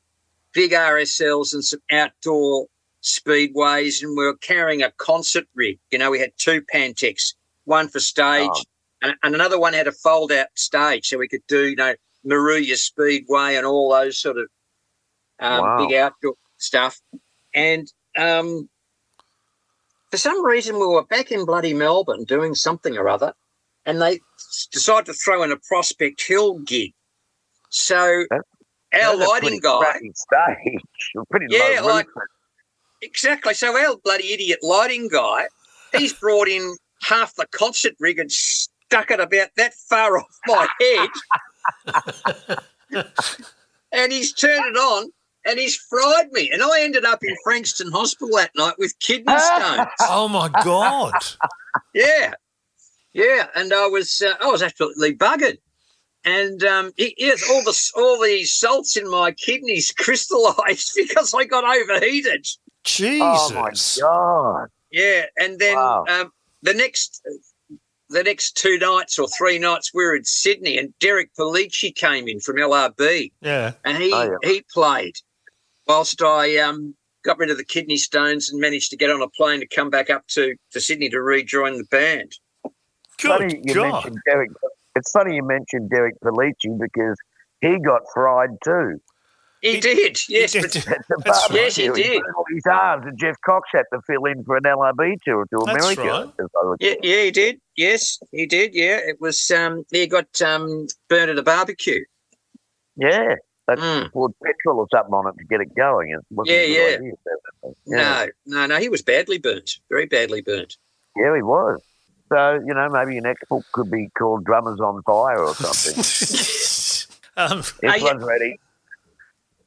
big RSLs and some outdoor speedways, and we were carrying a concert rig. You know, we had two Pantechs, one for stage, Oh. and, and another one had a fold-out stage, so we could do, you know, Moruya Speedway and all those sort of um, Wow. big outdoor stuff. And um, for some reason, we were back in bloody Melbourne doing something or other, and they decided to throw in a Prospect Hill gig. So our That's lighting guy, stage, pretty Yeah, low like- roof. exactly. So our bloody idiot lighting guy, he's brought in half the concert rig and stuck it about that far off my head, and he's turned it on. And he's fried me, and I ended up in Frankston Hospital that night with kidney stones. Oh my God. Yeah, yeah, and I was uh, I was absolutely buggered, and um, it, yes, all the all the salts in my kidneys crystallized because I got overheated. Jesus. Oh my God! Yeah, and then Wow. um, the next the next two nights or three nights we were in Sydney, and Derek Pellicci came in from LRB, Yeah. and he Oh, yeah. he played whilst I um, got rid of the kidney stones and managed to get on a plane to come back up to, to Sydney to rejoin the band. funny Good you God. mentioned Derek. It's funny you mentioned Derek Pellicci because he got fried too. He, He- did, yes, He did- At the That's barbecue. Yes, he did. burned all his arms, and Jeff Cox had to fill in for an LRB tour to That's America. right. as I recall. Yeah, yeah, he did. Yes, he did. Yeah, it was. Um, he got um, burned at a barbecue. yeah. They Mm. poured petrol or something on it to get it going. It wasn't Yeah, yeah. idea, yeah. No, no, no. He was badly burnt. Very badly burnt. Yeah, he was. So, you know, maybe your next book could be called Drummers on Fire or something. um, this yeah. ready.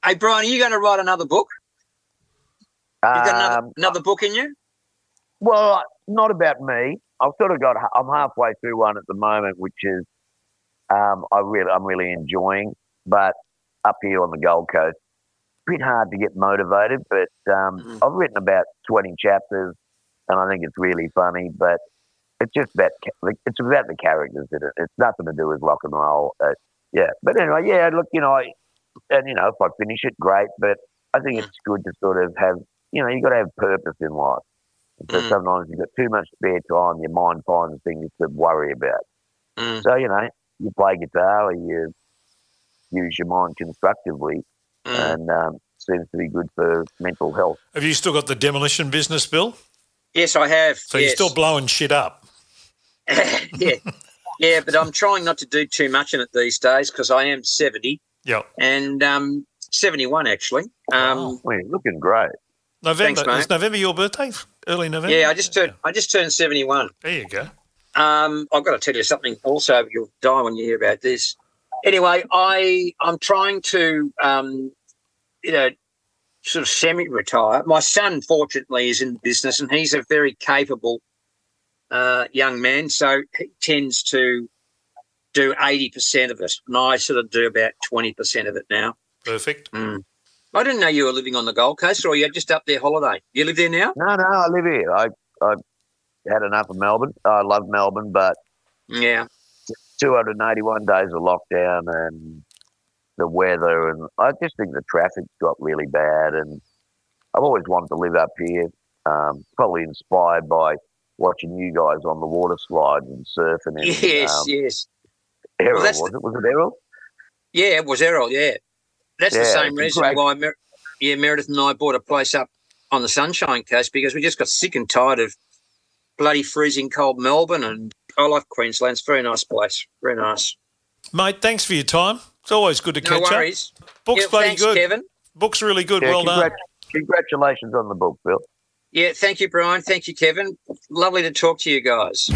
Hey, Brian, are you going to write another book? You got another, Um, another book in you? Well, not about me. I've sort of got. I'm halfway through one at the moment, which is um, I really, I'm really enjoying. But up here on the Gold Coast, bit hard to get motivated. But um, Mhm. I've written about 20 chapters, and I think it's really funny. But it's just about it's about the characters in it. It's nothing to do with rock and roll. Uh, yeah, but anyway, yeah. Look, you know, I, and you know, if I finish it, great. But I think it's good to sort of have, you know, you got to have purpose in life. And so Mm. sometimes you've got too much spare time, your mind finds things to worry about. Mm. So, you know, you play guitar or you use your mind constructively Mm. and um, seems to be good for mental health. have you still got the demolition business, Bill? Yes, I have. So yes. you're still blowing shit up. yeah, yeah, but I'm trying not to do too much in it these days because I am 70 Yeah, and um, 71 actually. Um, Wow. Well, you're looking great. November. Thanks, mate. Is November your birthday? Early November? Yeah, I just turned I just turned 71. There you go. Um, I've got to tell you something. Also, you'll die when you hear about this. Anyway, I I'm trying to um, you know sort of semi-retire. My son, fortunately, is in business, and he's a very capable uh, young man. So he tends to do eighty percent of it, and I sort of do about twenty percent of it now. Perfect. Mm. I didn't know you were living on the Gold Coast, or you're just up there holiday. You live there now? No, no, I live here. I I had enough of Melbourne. I love Melbourne, but Yeah. 281 days of lockdown and the weather, and I just think the traffic got really bad. And I've always wanted to live up here. Um, probably inspired by watching you guys on the water slides and surfing. In, Yes, um, yes. Errol, that's was it? Was it Errol? Yeah, it was Errol. Yeah, that's the same reason great. why. Mer- yeah, Meredith and I bought a place up on the Sunshine Coast because we just got sick and tired of bloody freezing cold Melbourne, and I like Queensland. It's a very nice place. Very nice. Mate, thanks for your time. It's always good to No catch worries. up. Book's yeah, bloody thanks, good. Kevin. Book's really good. Yeah, well done. Congratulations on the book, Bill. Yeah, thank you, Brian. Thank you, Kevin. Lovely to talk to you guys.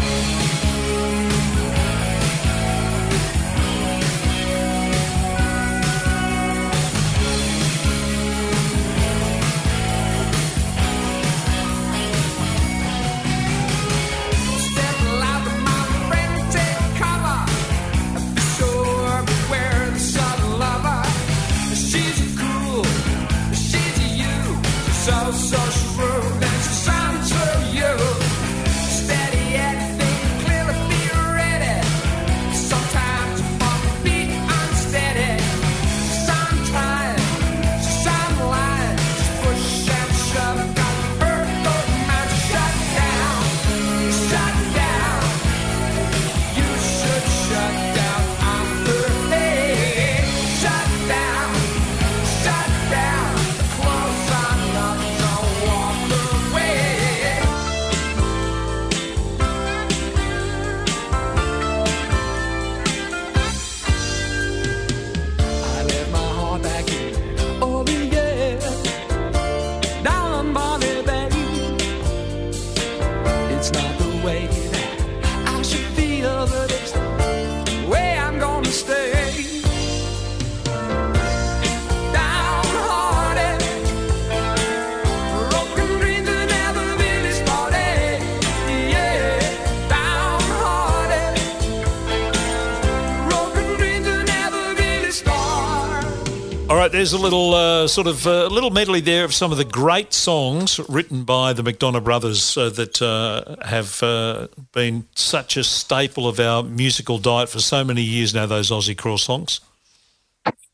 Right, there's a little uh, sort of uh, little medley there of some of the great songs written by the McDonough brothers uh, that uh, have uh, been such a staple of our musical diet for so many years now. Those Aussie crawl songs.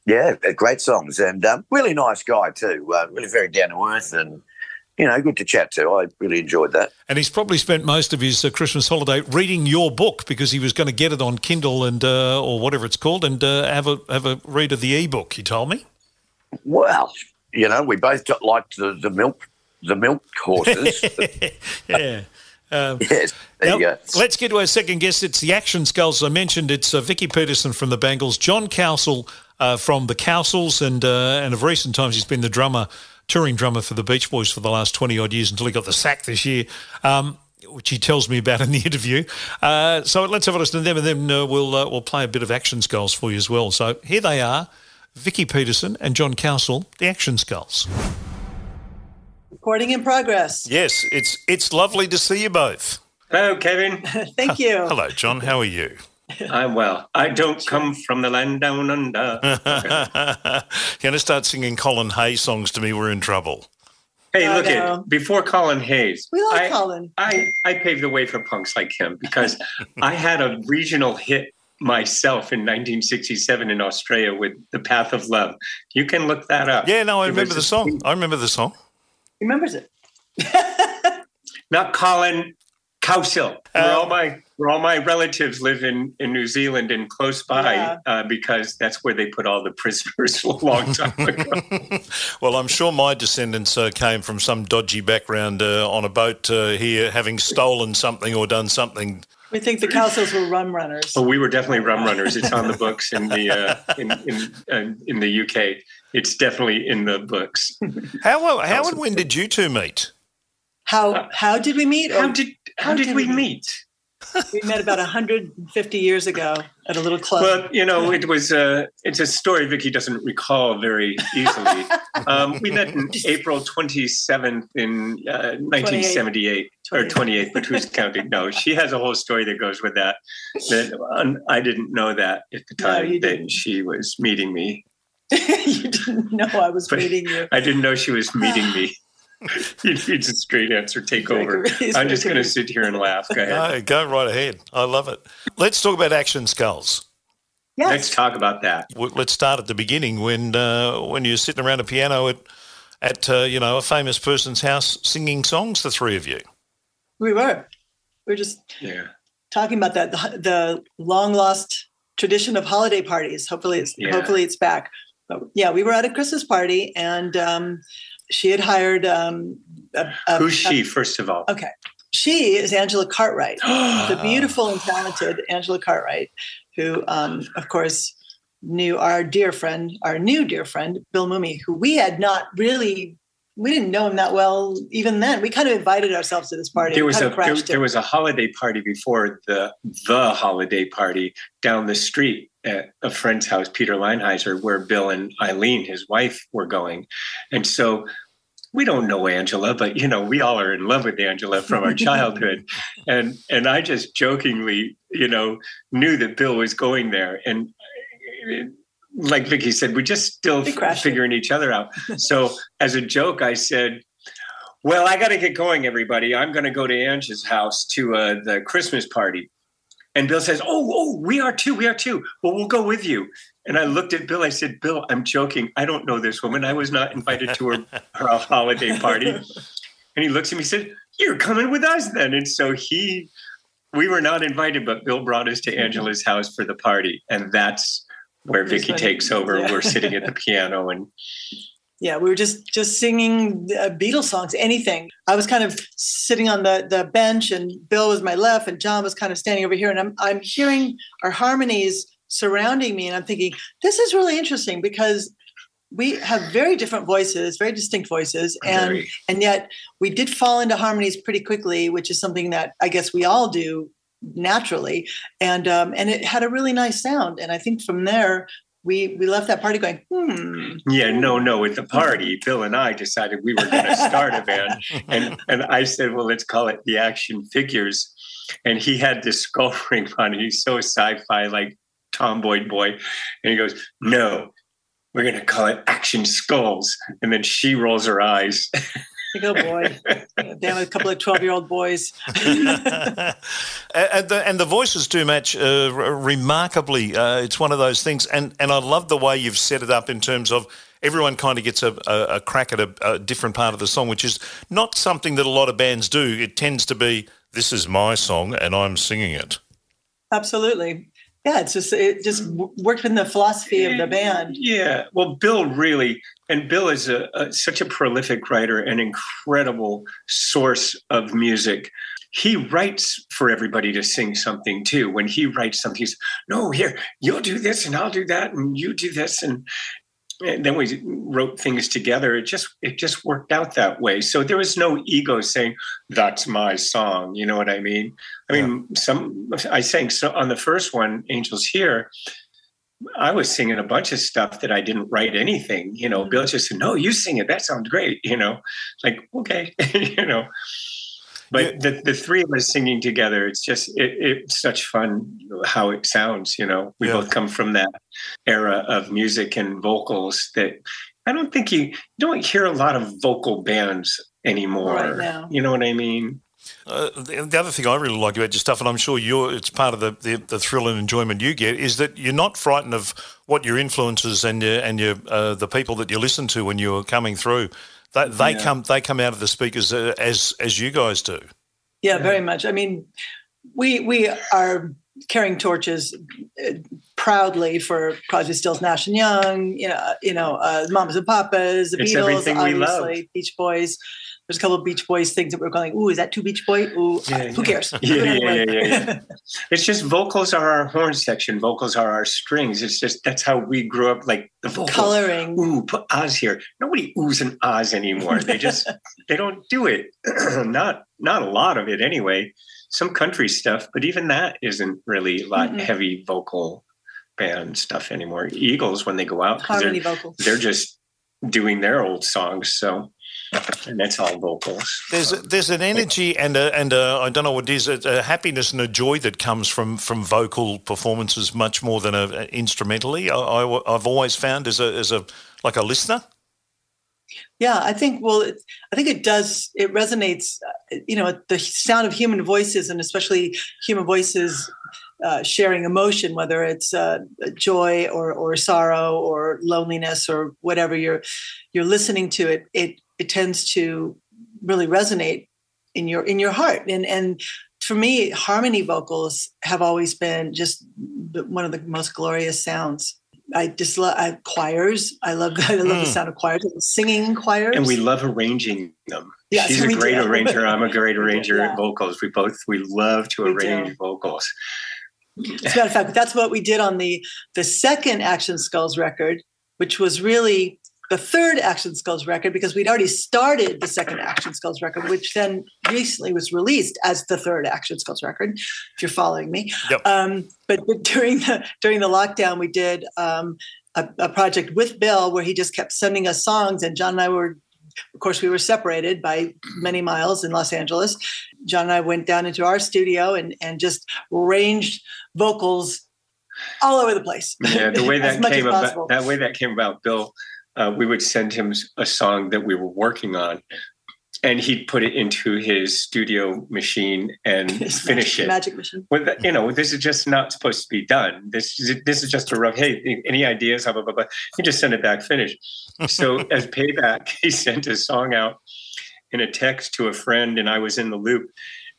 Yeah, great songs and um, really nice guy too. Uh, really very down to earth and you know good to chat to. I really enjoyed that. And he's probably spent most of his uh, Christmas holiday reading your book because he was going to get it on Kindle and uh, or whatever it's called and uh, have a have a read of the ebook. He told me. Well, you know, we both got- liked the, the milk the milk horses. yeah. Um, yes, Now, let's get to our second guest. It's the Action Skulls. I mentioned it's uh, Vicki Peterson from the Bangles, John Cowsill uh, from the Cowsills, and uh, and of recent times he's been the drummer, touring drummer for the Beach Boys for the last twenty odd years until he got the sack this year. Um, which he tells me about in the interview. Uh, so let's have a listen to them, and then uh, we'll uh, we'll play a bit of Action Skulls for you as well. So here they are, Vicki Peterson and John Cowsill, the Action Skulls. Recording in progress. Yes, it's it's lovely to see you both. Hello, Kevin. Thank you. Hello, John. How are you? I'm well. I don't come from the land down under. You're going to start singing Colin Hay songs to me, we're in trouble. Hey, Oh, look no. at before Colin Hay's. We like I, Colin. I, I paved the way for punks like him because I had a regional hit myself in 1967 in Australia with The Path of Love. You can look that up. Yeah, no, I It remember the a- song. I remember the song. He remembers it. Not Colin Cowsill. Where Uh, all my where all my relatives live in, in New Zealand and close by Yeah. uh, because that's where they put all the prisoners a long time ago. well, I'm sure my descendants uh, came from some dodgy background uh, on a boat uh, here, having stolen something or done something We think the Cowsills were rum runners. Well, we were definitely rum runners. It's on the books in the uh, in in, uh, in the UK. It's definitely in the books. How well, how and when did you two meet? How how did we meet? How did how did we meet? We met about 150 years ago at a little club. Well, you know, it was uh, it's a story Vicki doesn't recall very easily. Um, we met in April 27th in uh, 1978 or 28th, but who's counting? No, she has a whole story that goes with that. That um, I didn't know that at the time you that she was meeting me. you didn't know I was But- meeting you. I didn't know she was meeting me. you need a straight answer. Take over. I'm just going to sit here and laugh. Go ahead. No, go right ahead. I love it. Let's talk about Action Skulls. Yes. Let's talk about that. Let's start at the beginning when uh, when you're sitting around a piano at at uh, you know a famous person's house singing songs. The three of you. We were. We were just Yeah. talking about that the, the long lost tradition of holiday parties. Hopefully, it's Yeah. hopefully it's back. But yeah, we were at a Christmas party, and um, she had hired. Um, a, a- Who's a- she, first of all? okay, she is Angela Cartwright, the beautiful and talented Angela Cartwright, who, um, of course, knew our dear friend, our new dear friend, Bill Mumy, who we had not really. We didn't know him that well even then. We kind of invited ourselves to this party. there was a there, there was a holiday party before the the holiday party down the street at a friend's house, Peter Leinheiser, where Bill and Eileen, his wife, were going, and so we don't know Angela, but you know we all are in love with Angela from our childhood, and and I just jokingly, you know, knew that Bill was going there, and like Vicki said, we're just still it. figuring each other out. So as a joke, I said. Well, I got to get going, everybody. I'm going to go to Ange's house to uh, the Christmas party. And Bill says, Oh, oh, we are too. We are too. Well, we'll go with you. And I looked at Bill. I said, Bill, I'm joking. I don't know this woman. I was not invited to her, her holiday party. And he looks at me and said, You're coming with us then. And so he, we were not invited, but Bill brought us to mm-hmm. Angela's house for the party. And that's where Vicki takes over. Yeah. We're sitting at the piano and yeah we were just just singing uh, beatles songs anything. I was kind of sitting on the the bench and bill was my left and john was kind of standing over here and i'm i'm hearing our harmonies surrounding me and i'm thinking this is really interesting because we have very different voices very distinct voices and very, and yet we did fall into harmonies pretty quickly which is something that i guess we all do naturally. And um and it had a really nice sound and i think from there we we left that party going hmm Yeah, no, no. At the party, Bill and I decided we were going to start a band, and and I said, well, let's call it the Action Figures. And he had this skull ring on. He's so sci-fi, like tomboy boy, and he goes, no, we're going to call it Action Skulls. And then she rolls her eyes. Like, oh boy, they have a couple of twelve-year-old boys. and, the, and the voices do match uh, r- remarkably. Uh, it's one of those things, and and I love the way you've set it up in terms of everyone kind of gets a, a, a crack at a, a different part of the song, which is not something that a lot of bands do. It tends to be this is my song and I'm singing it. Absolutely, yeah. It's just it just worked in the philosophy of the band. Yeah. Well, Bill really, and Bill is a, a such a prolific writer, an incredible source of music. He writes for everybody to sing something too. When he writes something, he's no, here you'll do this and I'll do that and you do this and. And then we wrote things together. It just it just worked out that way. So there was no ego saying that's my song. You know what I mean? I mean, some I sang so on the first one, "Angels Here." I was singing a bunch of stuff that I didn't write anything. You know, Bill mm-hmm. just said, "No, you sing it. That sounds great." You know, like okay, you know. But the, the three of us singing together, it's just it, it's such fun how it sounds. You know, we Yeah. both come from that era of music and vocals that I don't think you, you don't hear a lot of vocal bands anymore. Right. You know what I mean? Uh, the, the other thing I really like about your stuff, and I'm sure you're, it's part of the, the, the thrill and enjoyment you get, is that you're not frightened of what your influences and your and your uh, the people that you listen to when you're coming through. They, they Yeah. come they come out of the speakers uh, as as you guys do. Yeah, very much. I mean, we we are carrying torches uh, proudly for Crosby, Stills, Nash and Young. You know, you know, uh, Mamas and Papas, the It's Beatles, everything we love. obviously, Beach Boys. There's a couple of Beach Boys things that we're going, ooh, is that too Beach Boy? Ooh, Yeah, who cares? Yeah, yeah, yeah, yeah, It's just vocals are our horn section. Vocals are our strings. It's just that's how we grew up. Like the vocals. Coloring. Ooh, put Oz here. Nobody oohs and ahs anymore. They just they don't do it. not not a lot of it anyway. Some country stuff, but even that isn't really a lot Mm-mm. heavy vocal band stuff anymore. Eagles when they go out, they're, vocals. they're just doing their old songs. So and that's all vocals. There's a, there's an energy and a, and a, I don't know what it is a, a happiness and a joy that comes from from vocal performances much more than a, a instrumentally. I, I, have always found as a as a like a listener. Yeah, I think. Well, it, I think it does. It resonates. uh, You know, the sound of human voices, and especially human voices uh, sharing emotion, whether it's uh, joy or or sorrow or loneliness or whatever you're you're listening to. It it it tends to really resonate in your in your heart. And and for me, harmony vocals have always been just one of the most glorious sounds. I just love I, choirs. I love I love the Mm. sound of choirs, singing in choirs. and we love arranging them. Yes, She's a great do. arranger. I'm a great arranger yeah. at vocals. We both we love to We do. arrange vocals. As a matter of fact, that's what we did on the the second Action Skulls record, which was really the third Action Skulls record because we'd already started the second Action Skulls record, which then recently was released as the third Action Skulls record. If you're following me, Yep. um, but, but during the during the lockdown, we did um, a, a project with Bill where he just kept sending us songs, and John and I were. Of course, we were separated by many miles in Los Angeles. John and I went down into our studio and, and just arranged vocals all over the place. Yeah, the way that came about, that way that came about, Bill, uh, we would send him a song that we were working on, and he'd put it into his studio machine and His finish magic, it. Magic Mission. Well, you know, this is just not supposed to be done. This is this is just a rough. Hey, any ideas? Blah blah blah. blah. He just send it back finished. So as payback, he sent his song out in a text to a friend, and I was in the loop,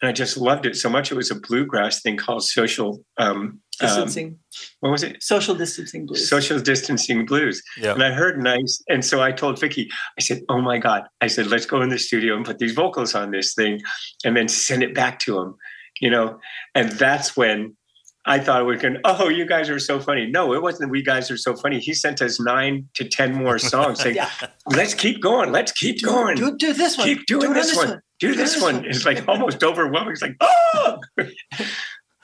and I just loved it so much. It was a bluegrass thing called social. Um, um, Distancing, what was it? social distancing blues. Social distancing blues. Yeah. And I heard nice. And so I told Vicky, I said, Oh my God. I said, let's go in the studio and put these vocals on this thing and then send it back to him. You know, and that's when I thought we can, oh, you guys are so funny. No, it wasn't we guys are so funny. He sent us nine to 10 more songs saying, Yeah. let's keep going. Let's keep going. Do, do this one. keep doing do it on this, one. Do this one. It's like almost overwhelming. It's like, oh,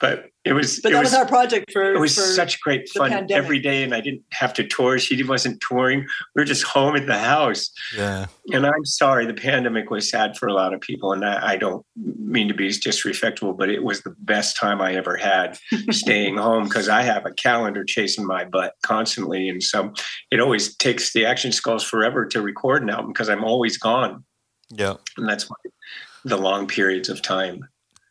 but it was, But it that was, was, our project for. it was for, such great fun pandemic. every day and i didn't have to tour she wasn't touring we were just home at the house Yeah. and i'm sorry the pandemic was sad for a lot of people and i, I don't mean to be disrespectful but it was the best time i ever had staying home because i have a calendar chasing my butt constantly and so it always takes the action skulls forever to record an album because i'm always gone Yeah. and that's why the long periods of time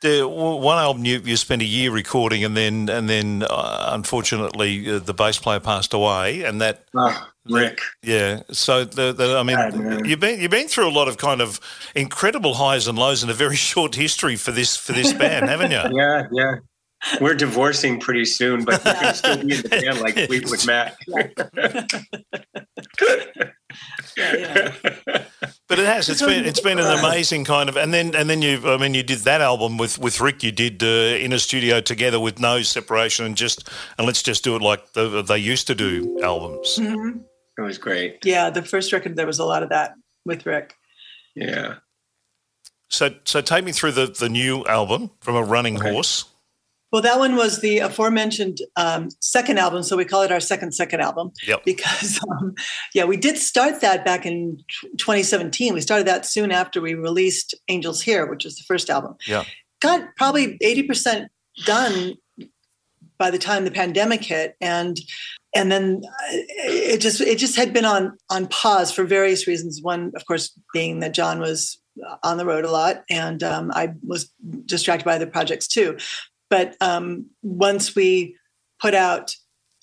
The one album you, you spent a year recording, and then and then uh, unfortunately uh, the bass player passed away, and that oh, rick yeah. So the, the I mean you've been you've been through a lot of kind of incredible highs and lows in a very short history for this for this band, haven't you? Yeah, yeah. We're divorcing pretty soon, but we can still be in the band like Fleetwood Mac. Yeah, yeah. But it has. It's been it's been an amazing kind of, and then and then you. I mean, you did that album with with Rick. You did uh, in a studio together with no separation, and just and let's just do it like the, they used to do albums. Mhm. It was great. Yeah, the first record there was a lot of that with Rick. Yeah. So so take me through the the new album from a running Okay. horse. Well, that one was the aforementioned um, second album, so we call it our second second album Yep. because, um, yeah, we did start that back in 2017. We started that soon after we released Angels Here, which was the first album. Yeah. Got probably 80% done by the time the pandemic hit, and and then uh, it just it just had been on on pause for various reasons. One, of course, being that John was on the road a lot, and um, I was distracted by other projects too. But um, once we put out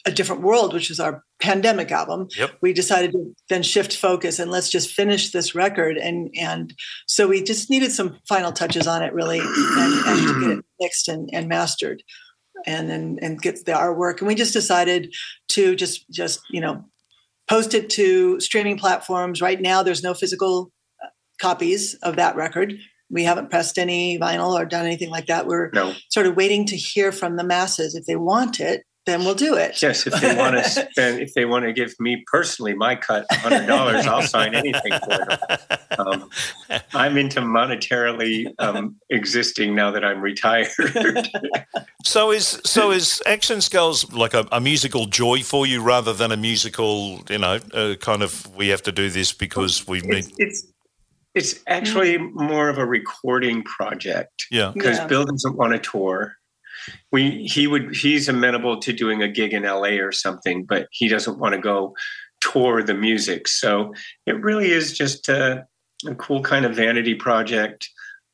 a different world, which was our pandemic album, Yep. we decided to then shift focus and let's just finish this record. And and so we just needed some final touches on it, really, and, and to get it mixed and, and mastered, and then and get the artwork. And we just decided to just just you know post it to streaming platforms. Right now, there's no physical uh, copies of that record. We haven't pressed any vinyl or done anything like that. We're No. sort of waiting to hear from the masses. If they want it, then we'll do it. Yes, if they want to spend, if they want to give me personally my cut, hundred dollars, I'll sign anything for them. Um, I'm into monetarily um, existing now that I'm retired. So is so is Action Skulls like a, a musical joy for you rather than a musical, you know, uh, kind of we have to do this because we need. it's, it's it's actually more of a recording project Yeah, because Yeah. Bill doesn't want to tour. We he would he's amenable to doing a gig in LA or something, but he doesn't want to go tour the music. So it really is just a, a cool kind of vanity project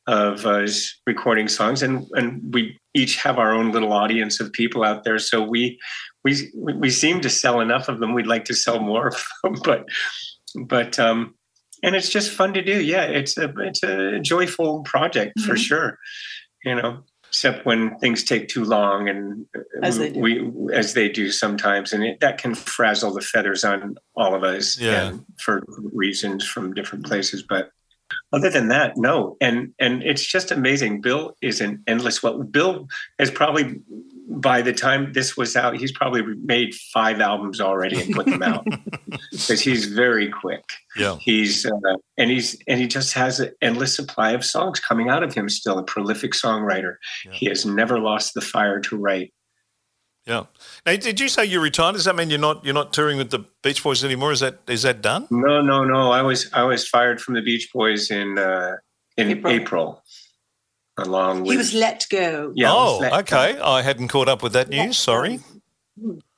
of us recording songs, and and we each have our own little audience of people out there. So we we we seem to sell enough of them. We'd like to sell more of them, but but um, and it's just fun to do. Yeah, it's a it's a joyful project for Mhm. sure. You know, except when things take too long, and As they do. we as they do sometimes, and it, that can frazzle the feathers on all of us. Yeah. for reasons from different places, but. Other than that, no, and and it's just amazing. Bill is an endless. Well, Bill has probably by the time this was out, he's probably made five albums already and put them out because he's very quick yeah, he's uh, and he's and he just has an endless supply of songs coming out of him still a prolific songwriter Yeah. he has never lost the fire to write yeah. Now, did you say you're retired? Does that mean you're not you're not touring with the Beach Boys anymore? Is that is that done? no no no i was i was fired from the beach boys in uh in April. april, along with He was let go. yeah oh, let- okay. I hadn't caught up with that news. Sorry.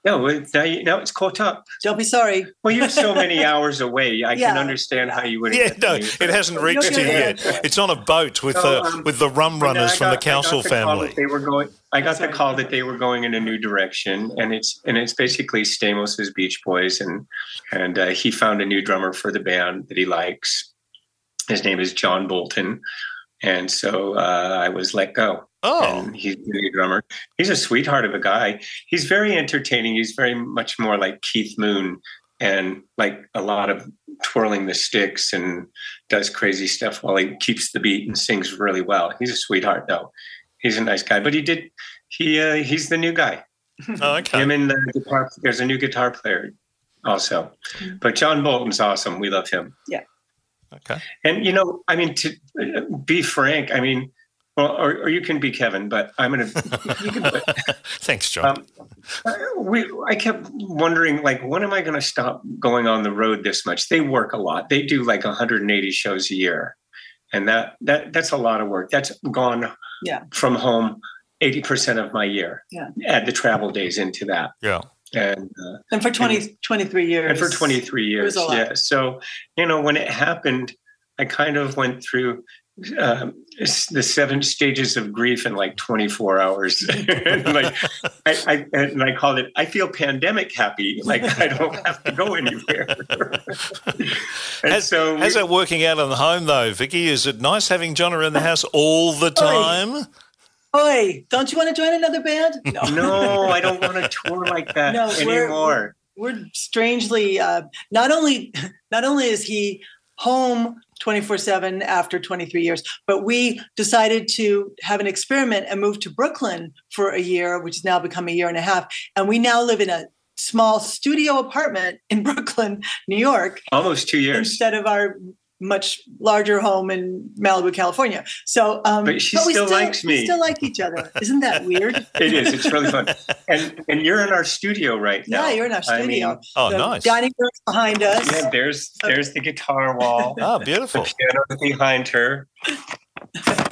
no well, now, you, now it's caught up Don't be sorry. well you're so many hours away i can understand how you would Yeah, no, it hasn't reached you You'll yet. get It's on a boat with So, the um, with the rum runners I from the got- I council the family. They were going. I got the call that they were going in a new direction, and it's and it's basically Stamos's Beach Boys, and and uh, he found a new drummer for the band that he likes. His name is John Bolton, and so uh, I was let go. Oh, And he's the new drummer. He's a sweetheart of a guy. He's very entertaining. He's very much more like Keith Moon and like a lot of twirling the sticks and does crazy stuff while he keeps the beat and sings really well. He's a sweetheart though. He's a nice guy, but he did he uh, he's the new guy. oh, okay. Him and the guitar there's a new guitar player also. But John Bolton's awesome. We love him. Okay. And you know, I mean, to uh, be frank, I mean, well, or, or you can be Kevin, but I'm gonna. You can. Thanks, John. Um, we, I kept wondering, like, when am I going to stop going on the road this much? They work a lot. They do like 180 shows a year, and that that that's a lot of work. That's gone Yeah. from home 80 percent of my year. Yeah. Add the travel days into that, yeah. And uh, And for 20, 23 years. and for 23 years, a lot. yeah. So you know, when it happened, I kind of went through. Um, the seven stages of grief in like 24 hours. And, like I, I and I called it. I feel pandemic happy. Like I don't have to go anywhere. and Has- so we- How's that working out on the home though, Vicki? Is it nice having John around the house all the time? Oi, don't you want to join another band? No. no, I don't want to tour like that No, we're- We're strangely uh, not only not only is he home 24/7 after 23 years, but we decided to have an experiment and move to Brooklyn for a year, which has now become a year and a half, and we now live in a small studio apartment in Brooklyn, New York, Almost two years. instead of our much larger home in Malibu, California. So, um, But she we still likes we me. still like each other. Isn't that weird? It is. It's really fun. And and you're in our studio right now. Yeah, you're in our I mean, studio. Oh, the nice. Dining room behind us. yeah, there's there's the guitar wall. Oh, the beautiful. piano behind her.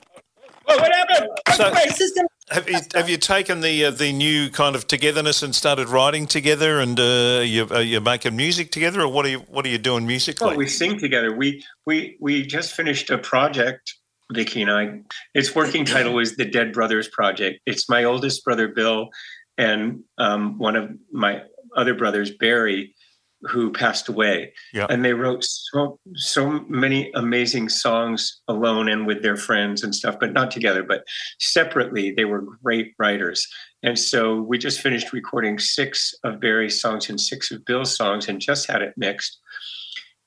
Whoa, what happened? So- This is gonna- Have you, have you taken the uh, the new kind of togetherness and started writing together, and uh, you are you making music together, or what are you what are you doing musically? Oh, we sing together. We we we just finished a project, Vicki and I. Its working title is the Dead Brothers Project. It's my oldest brother Bill and um, one of my other brothers Barry, who passed away. Yeah. And they wrote so so many amazing songs alone and with their friends and stuff, but not together, but separately. They were great writers. And so we just finished recording six of Barry's songs and six of Bill's songs and just had it mixed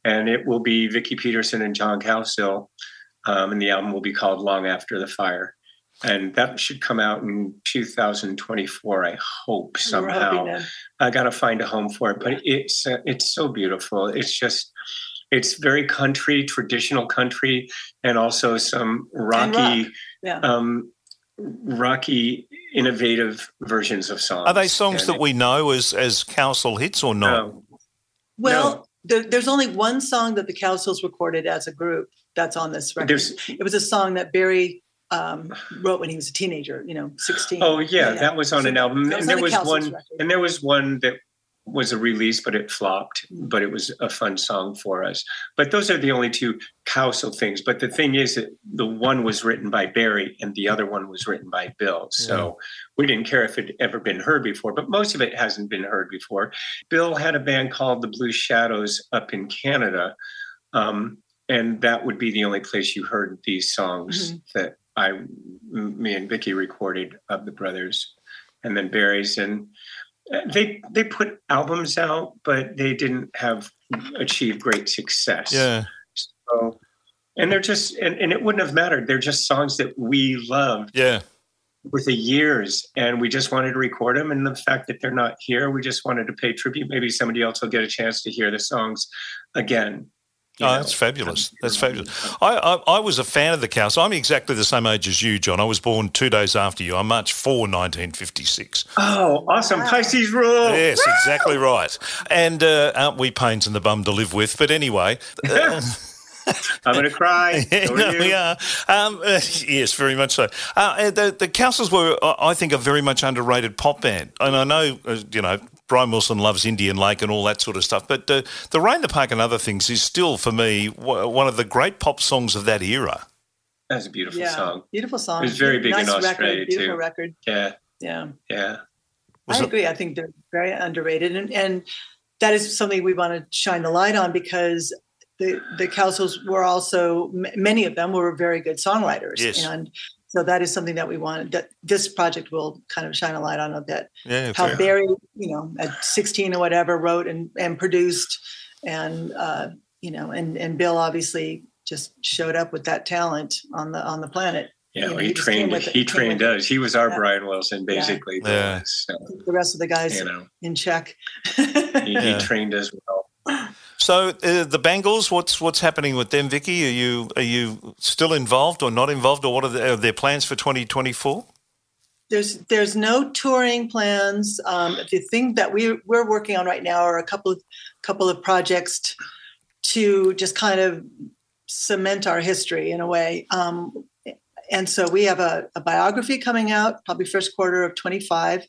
and it will be Vicki Peterson and John Cowsill, um, and the album will be called Long After the Fire. And that should come out in 2024, I hope somehow. I got to find a home for it, but it's uh, it's so beautiful. It's just it's very country, traditional country, and also some rocky, Yeah. um, rocky, innovative versions of songs. Are they songs And that we know as as Cowsill hits or not? no, Well, there, there's only one song that the Cowsills recorded as a group that's on this record. There's it was a song that Barry um, wrote when he was a teenager, you know, 16. oh yeah, that was on So an album, and there was Cowsills one, record. and there was one that was a release, but it flopped. But it was a fun song for us. But those are the only two Cowsill things. But the thing is that the one was written by Barry, and the other one was written by Bill. So we didn't care if it had ever been heard before. But most of it hasn't been heard before. Bill had a band called the Blue Shadows up in Canada. Um, and that would be the only place you heard these songs that I, me and Vicky recorded of the brothers, and then Barry's. And uh, they they put albums out, but they didn't have achieved great success. Yeah. So, and they're just and, and it wouldn't have mattered. They're just songs that we loved Yeah. with the years, and we just wanted to record them. And the fact that they're not here, we just wanted to pay tribute. Maybe somebody else will get a chance to hear the songs again. You Oh, know. that's fabulous. That's fabulous. I, I, I was a fan of the Cowsills. I'm exactly the same age as you, John. I was born two days after you. I'm March 4, 1956. Oh, awesome! Pisces rule. Yes, exactly right. And uh, aren't we pains in the bum to live with? But anyway, uh, I'm gonna cry. So are no, you. we are. Um, uh, yes, very much so. Uh, the the Cowsills were, I I think, a very much underrated pop band, and I know, uh, you know. Brian Wilson loves Indian Lake and all that sort of stuff, but uh, the Rain in the Park and other things is still, for me, w- one of the great pop songs of that era. That's a beautiful yeah, song. beautiful song. It was very big in Australia, record, beautiful too. record. Yeah, Yeah, yeah. Was I it- agree. I think they're very underrated, and and that is something we want to shine the light on because the the Cowsills were also m- many of them were very good songwriters, Yes. and so that is something that we want that this project will kind of shine a light on a bit. Yeah, How fair. Barry, you know, at 16 or whatever, wrote and and produced, and uh, you know, and and Bill obviously just showed up with that talent on the on the planet. Yeah, You know, he, he trained. with it- He trained us. He was our Yeah. Brian Wilson, basically. Bill Yeah. so, The rest of the guys you know, in check. he, Yeah. he trained us well. So uh, the Bangles, what's what's happening with them, Vicki? Are you are you still involved or not involved, or what are, the, are their plans for 2024? there's there's no touring plans. Um, the thing that we we're working on right now are a couple of couple of projects to just kind of cement our history in a way. Um, and so we have a, a biography coming out probably first quarter of 25,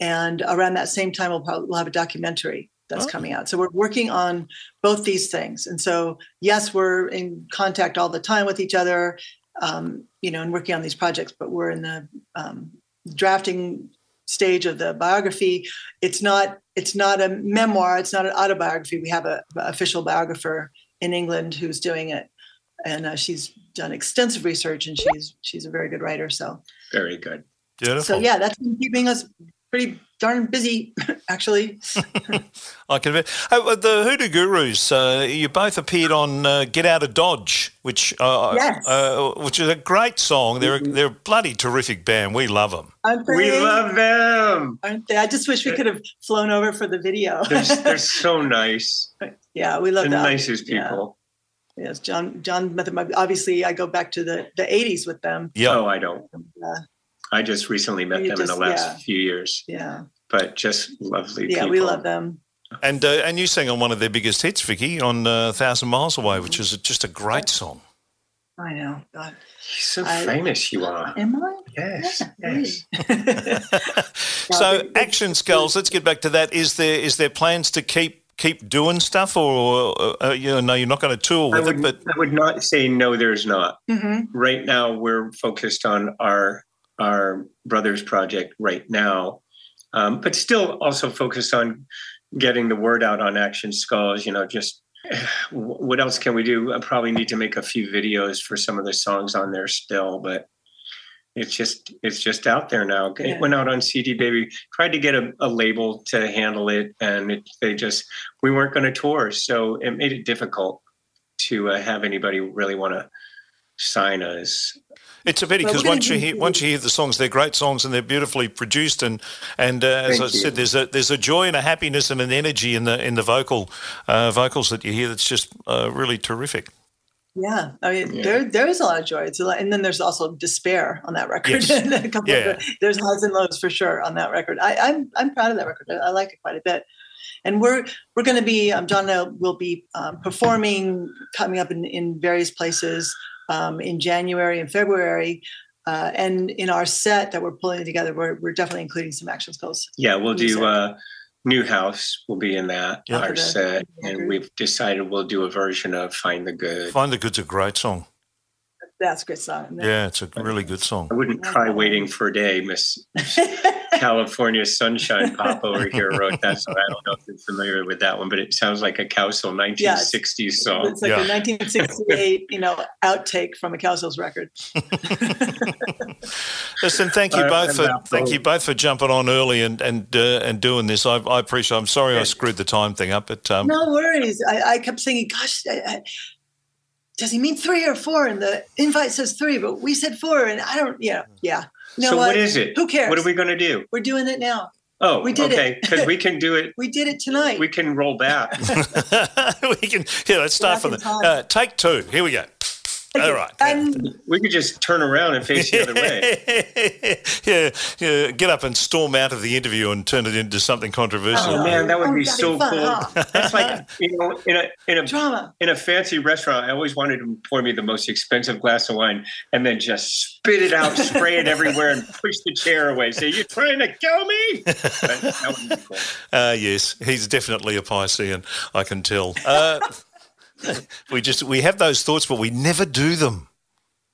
and around that same time we'll probably we'll have a documentary that's Oh. coming out. So we're working on both these things. And so yes, we're in contact all the time with each other, um, you know, and working on these projects. But we're in the um, drafting stage of the biography. It's not it's not a memoir. It's not an autobiography. We have a, a official biographer in England who's doing it, and uh, she's done extensive research and she's she's a very good writer. So Very good. Beautiful. so yeah, that's been keeping us pretty darn busy, actually. I can. bet. Oh, uh, the Hoodoo Gurus. Uh, you both appeared on uh, "Get Out of Dodge," which uh, Yes. uh, which is a great song. They're they're a bloody terrific band. We love them. We love them. Aren't they? I just wish we could have flown over for the video. They're, they're so nice. yeah, we love The that. nicest Yeah. people. Yes, John. John. met them. Obviously, I go back to the the '80s with them. Yeah. Oh, I don't. Uh, I just recently met You them in the last yeah. few years, yeah, but just lovely yeah, people. we love them. And uh, and you sang on one of their biggest hits, Vicki, on uh, "Thousand Miles Away," which is just a great song. I know. God, So I- famous you are. am I? Yes, Yeah, yes. so they- they- action skulls. Let's get back to that. Is there is there plans to keep keep doing stuff, or uh, uh, you know, no, you're not going to tour I with it, but I would not say no. There's not. Mhm. Right now, we're focused on our our brothers project right now, um, but still also focused on getting the word out on Action Skulls. You know, just what else can we do? I probably need to make a few videos for some of the songs on there still, but it's just it's just out there now. Yeah. It went out on CD Baby. Tried to get a, a label to handle it, and it, they just we weren't going to tour, so it made it difficult to uh, have anybody really want to sign us. It's a pity because we're once you hear once you hear the songs, they're great songs and they're beautifully produced and and uh, as Thank I you. said, there's a there's a joy and a happiness and an energy in the in the vocal uh, vocals that you hear that's just uh, really terrific. Yeah, I mean, Yeah. there there is a lot of joy. It's a lot, and then there's also despair on that record. Yes. A couple Yeah. of, there's highs and lows for sure on that record. I, I'm I'm proud of that record. I, I like it quite a bit. And we're we're going to be um, John and I will be um, performing coming up in, in various places um, in January and February. Uh, and in our set that we're pulling together, we're, we're definitely including some action skulls. Yeah, we'll do uh, New House. Will be in that Yeah. our the- set, the and we've decided we'll do a version of Find the Good. Find the Good's a great song. That's a great song. And Yeah, it's a really good song. I wouldn't try waiting for a day, Miss California Sunshine Pop over here wrote that. So I don't know if you're familiar with that one, but it sounds like a Cowsill 1960s song. It's like Yeah. a 1968, you know, outtake from a Cowsills record. Listen, thank you both for thank you both for jumping on early and and uh, and doing this. I, I appreciate. I'm sorry I screwed the time thing up, but um, No worries. I, I kept thinking, gosh, I, I, does he mean three or four? And the invite says three, but we said four. And I don't, yeah, yeah. You know so what? what is it? Who cares? What are we going to do? We're doing it now. Oh, We did it. okay, because we can do it. We did it tonight. We can roll back. we can. Yeah, let's start from the back in time. uh, take two. Here we go. All right. And we could just turn around and face the other way. yeah, yeah, get up and storm out of the interview and turn it into something controversial. Oh man, that would Oh, be so be fun, cool. huh? That's like you know, in a in a drama. in a fancy restaurant, I always wanted to pour me the most expensive glass of wine and then just spit it out, spray it everywhere, and push the chair away. Say, "You trying to kill me?" But that would be cool. Uh, yes, he's definitely a Piscean. I can tell. Uh, we just we have those thoughts, but we never do them.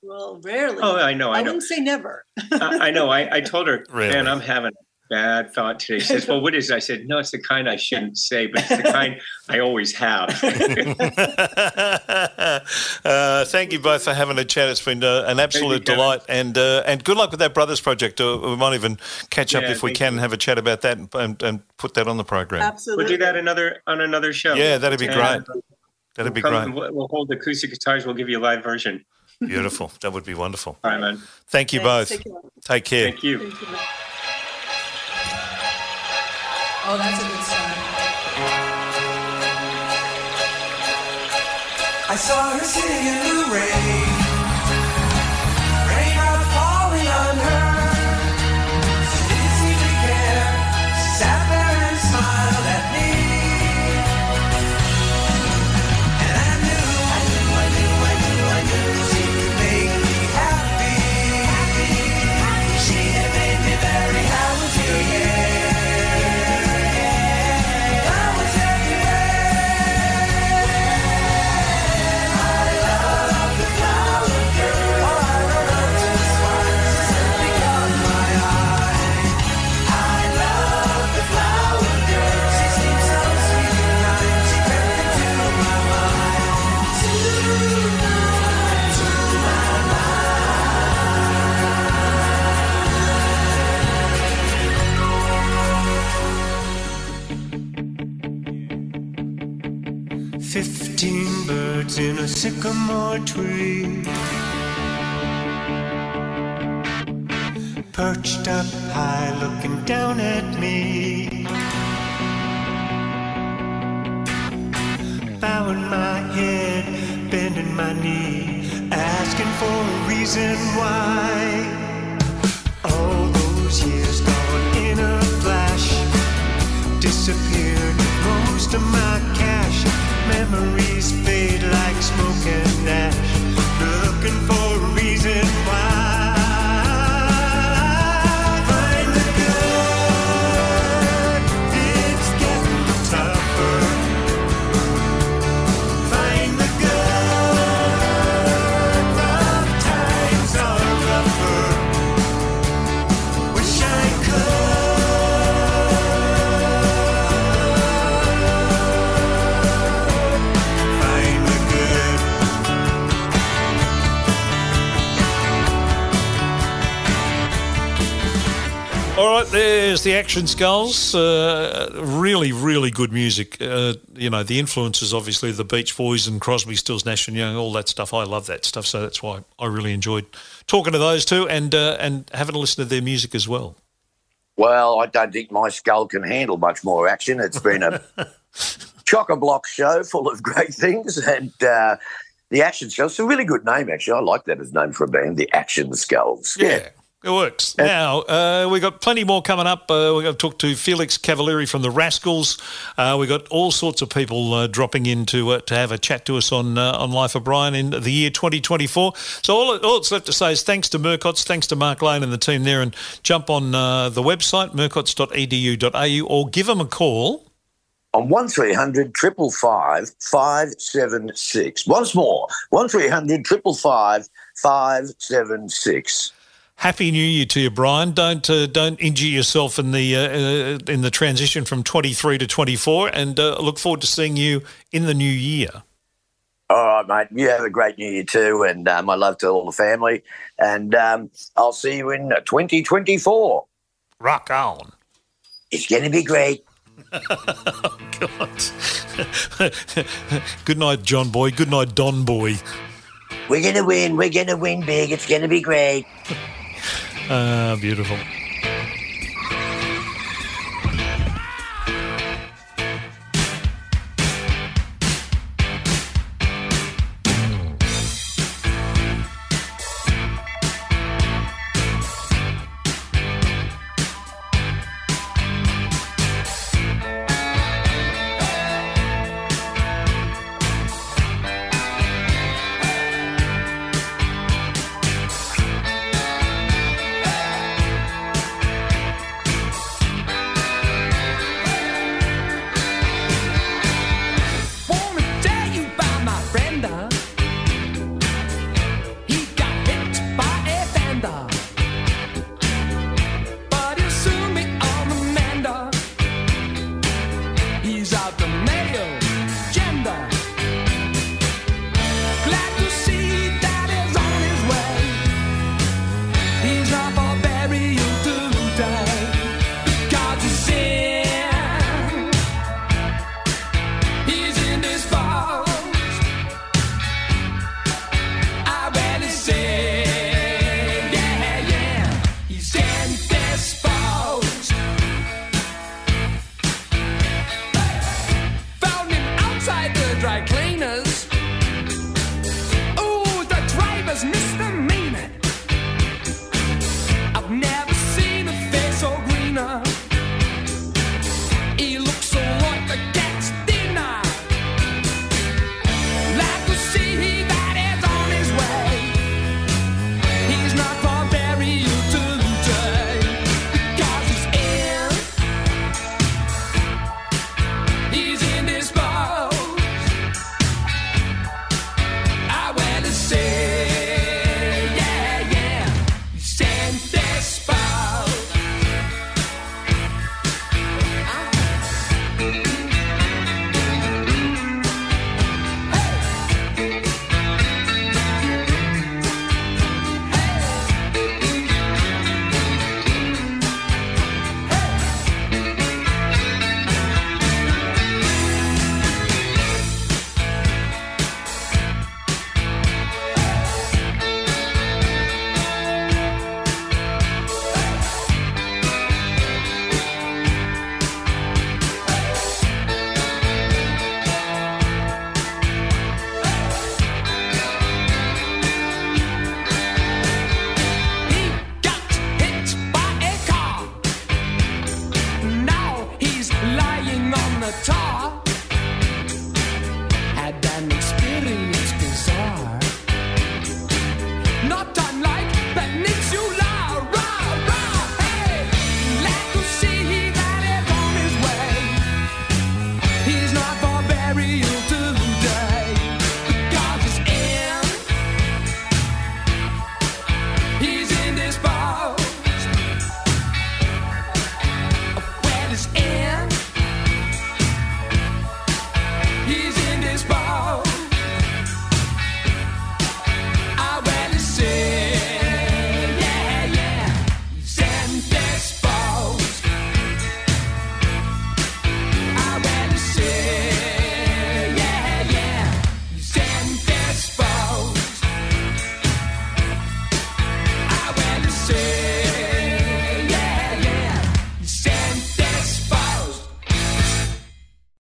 Well, rarely. Oh, I know, I I know, wouldn't say never. I, I know. I, I told her, Really? "Man, I'm having a bad thought today." She says, "Well, what is?" it?" I said, "No, it's the kind I shouldn't say, but it's the kind I always have." uh, thank you both for having a chat. It's been uh, an absolute Kevin. delight, and uh, and good luck with that brothers project. Uh, we might even catch up Yeah, if we thank can and you. have a chat about that and, and, and put that on the program. Absolutely. we'll do that another on another show. Yeah, that'd be And great. That'd be Come great. We'll we'll hold the acoustic guitars. We'll give you a live version. Beautiful. That would be wonderful. All right, man. Thank you Thanks. both. Take care. Take care. Thank you. Thank you. Oh, that's a good song. I saw her sitting in the rain, Fifteen birds in a sycamore tree. Perched up high, looking down at me. Bowing my head, bending my knee, asking for a reason why. All those years gone in a flash disappeared most of my cash. Memories fade like smoke and ash. Looking for a reason why. Right, there's the Action Skulls. Uh, really, really good music. Uh, you know, the influences, obviously, the Beach Boys and Crosby, Stills, Nash and Young, all that stuff. I love that stuff, so that's why I really enjoyed talking to those two and uh, and having a listen to their music as well. Well, I don't think my skull can handle much more action. It's been a chock a block show full of great things, and uh, the Action Skulls. It's a really good name, actually. I like that as a name for a band, the Action Skulls. Yeah. It works. Now, uh, we've got plenty more coming up. Uh, we're going to talk to Felix Cavaliere from the Rascals. Uh, we've got all sorts of people uh, dropping in to, uh, to have a chat to us on uh, on Life of Brian in the year 2024. So all, all it's left to say is thanks to Murcott's, thanks to Mark Lane and the team there, and jump on the website, murcotts.edu.au, or give them a call. On 1300 555 576. Once more, 1300 555 576. Happy New Year to you, Brian. Don't uh, don't injure yourself in the uh, uh, in the transition from 23 to 24, and uh, look forward to seeing you in the new year. All right, mate. You have a great New Year too, and um, my love to all the family. And um, I'll see you in 2024. Rock on. It's going to be great. God. Good night, John Boy. Good night, Don Boy. We're going to win. We're going to win big. It's going to be great. Ah, beautiful.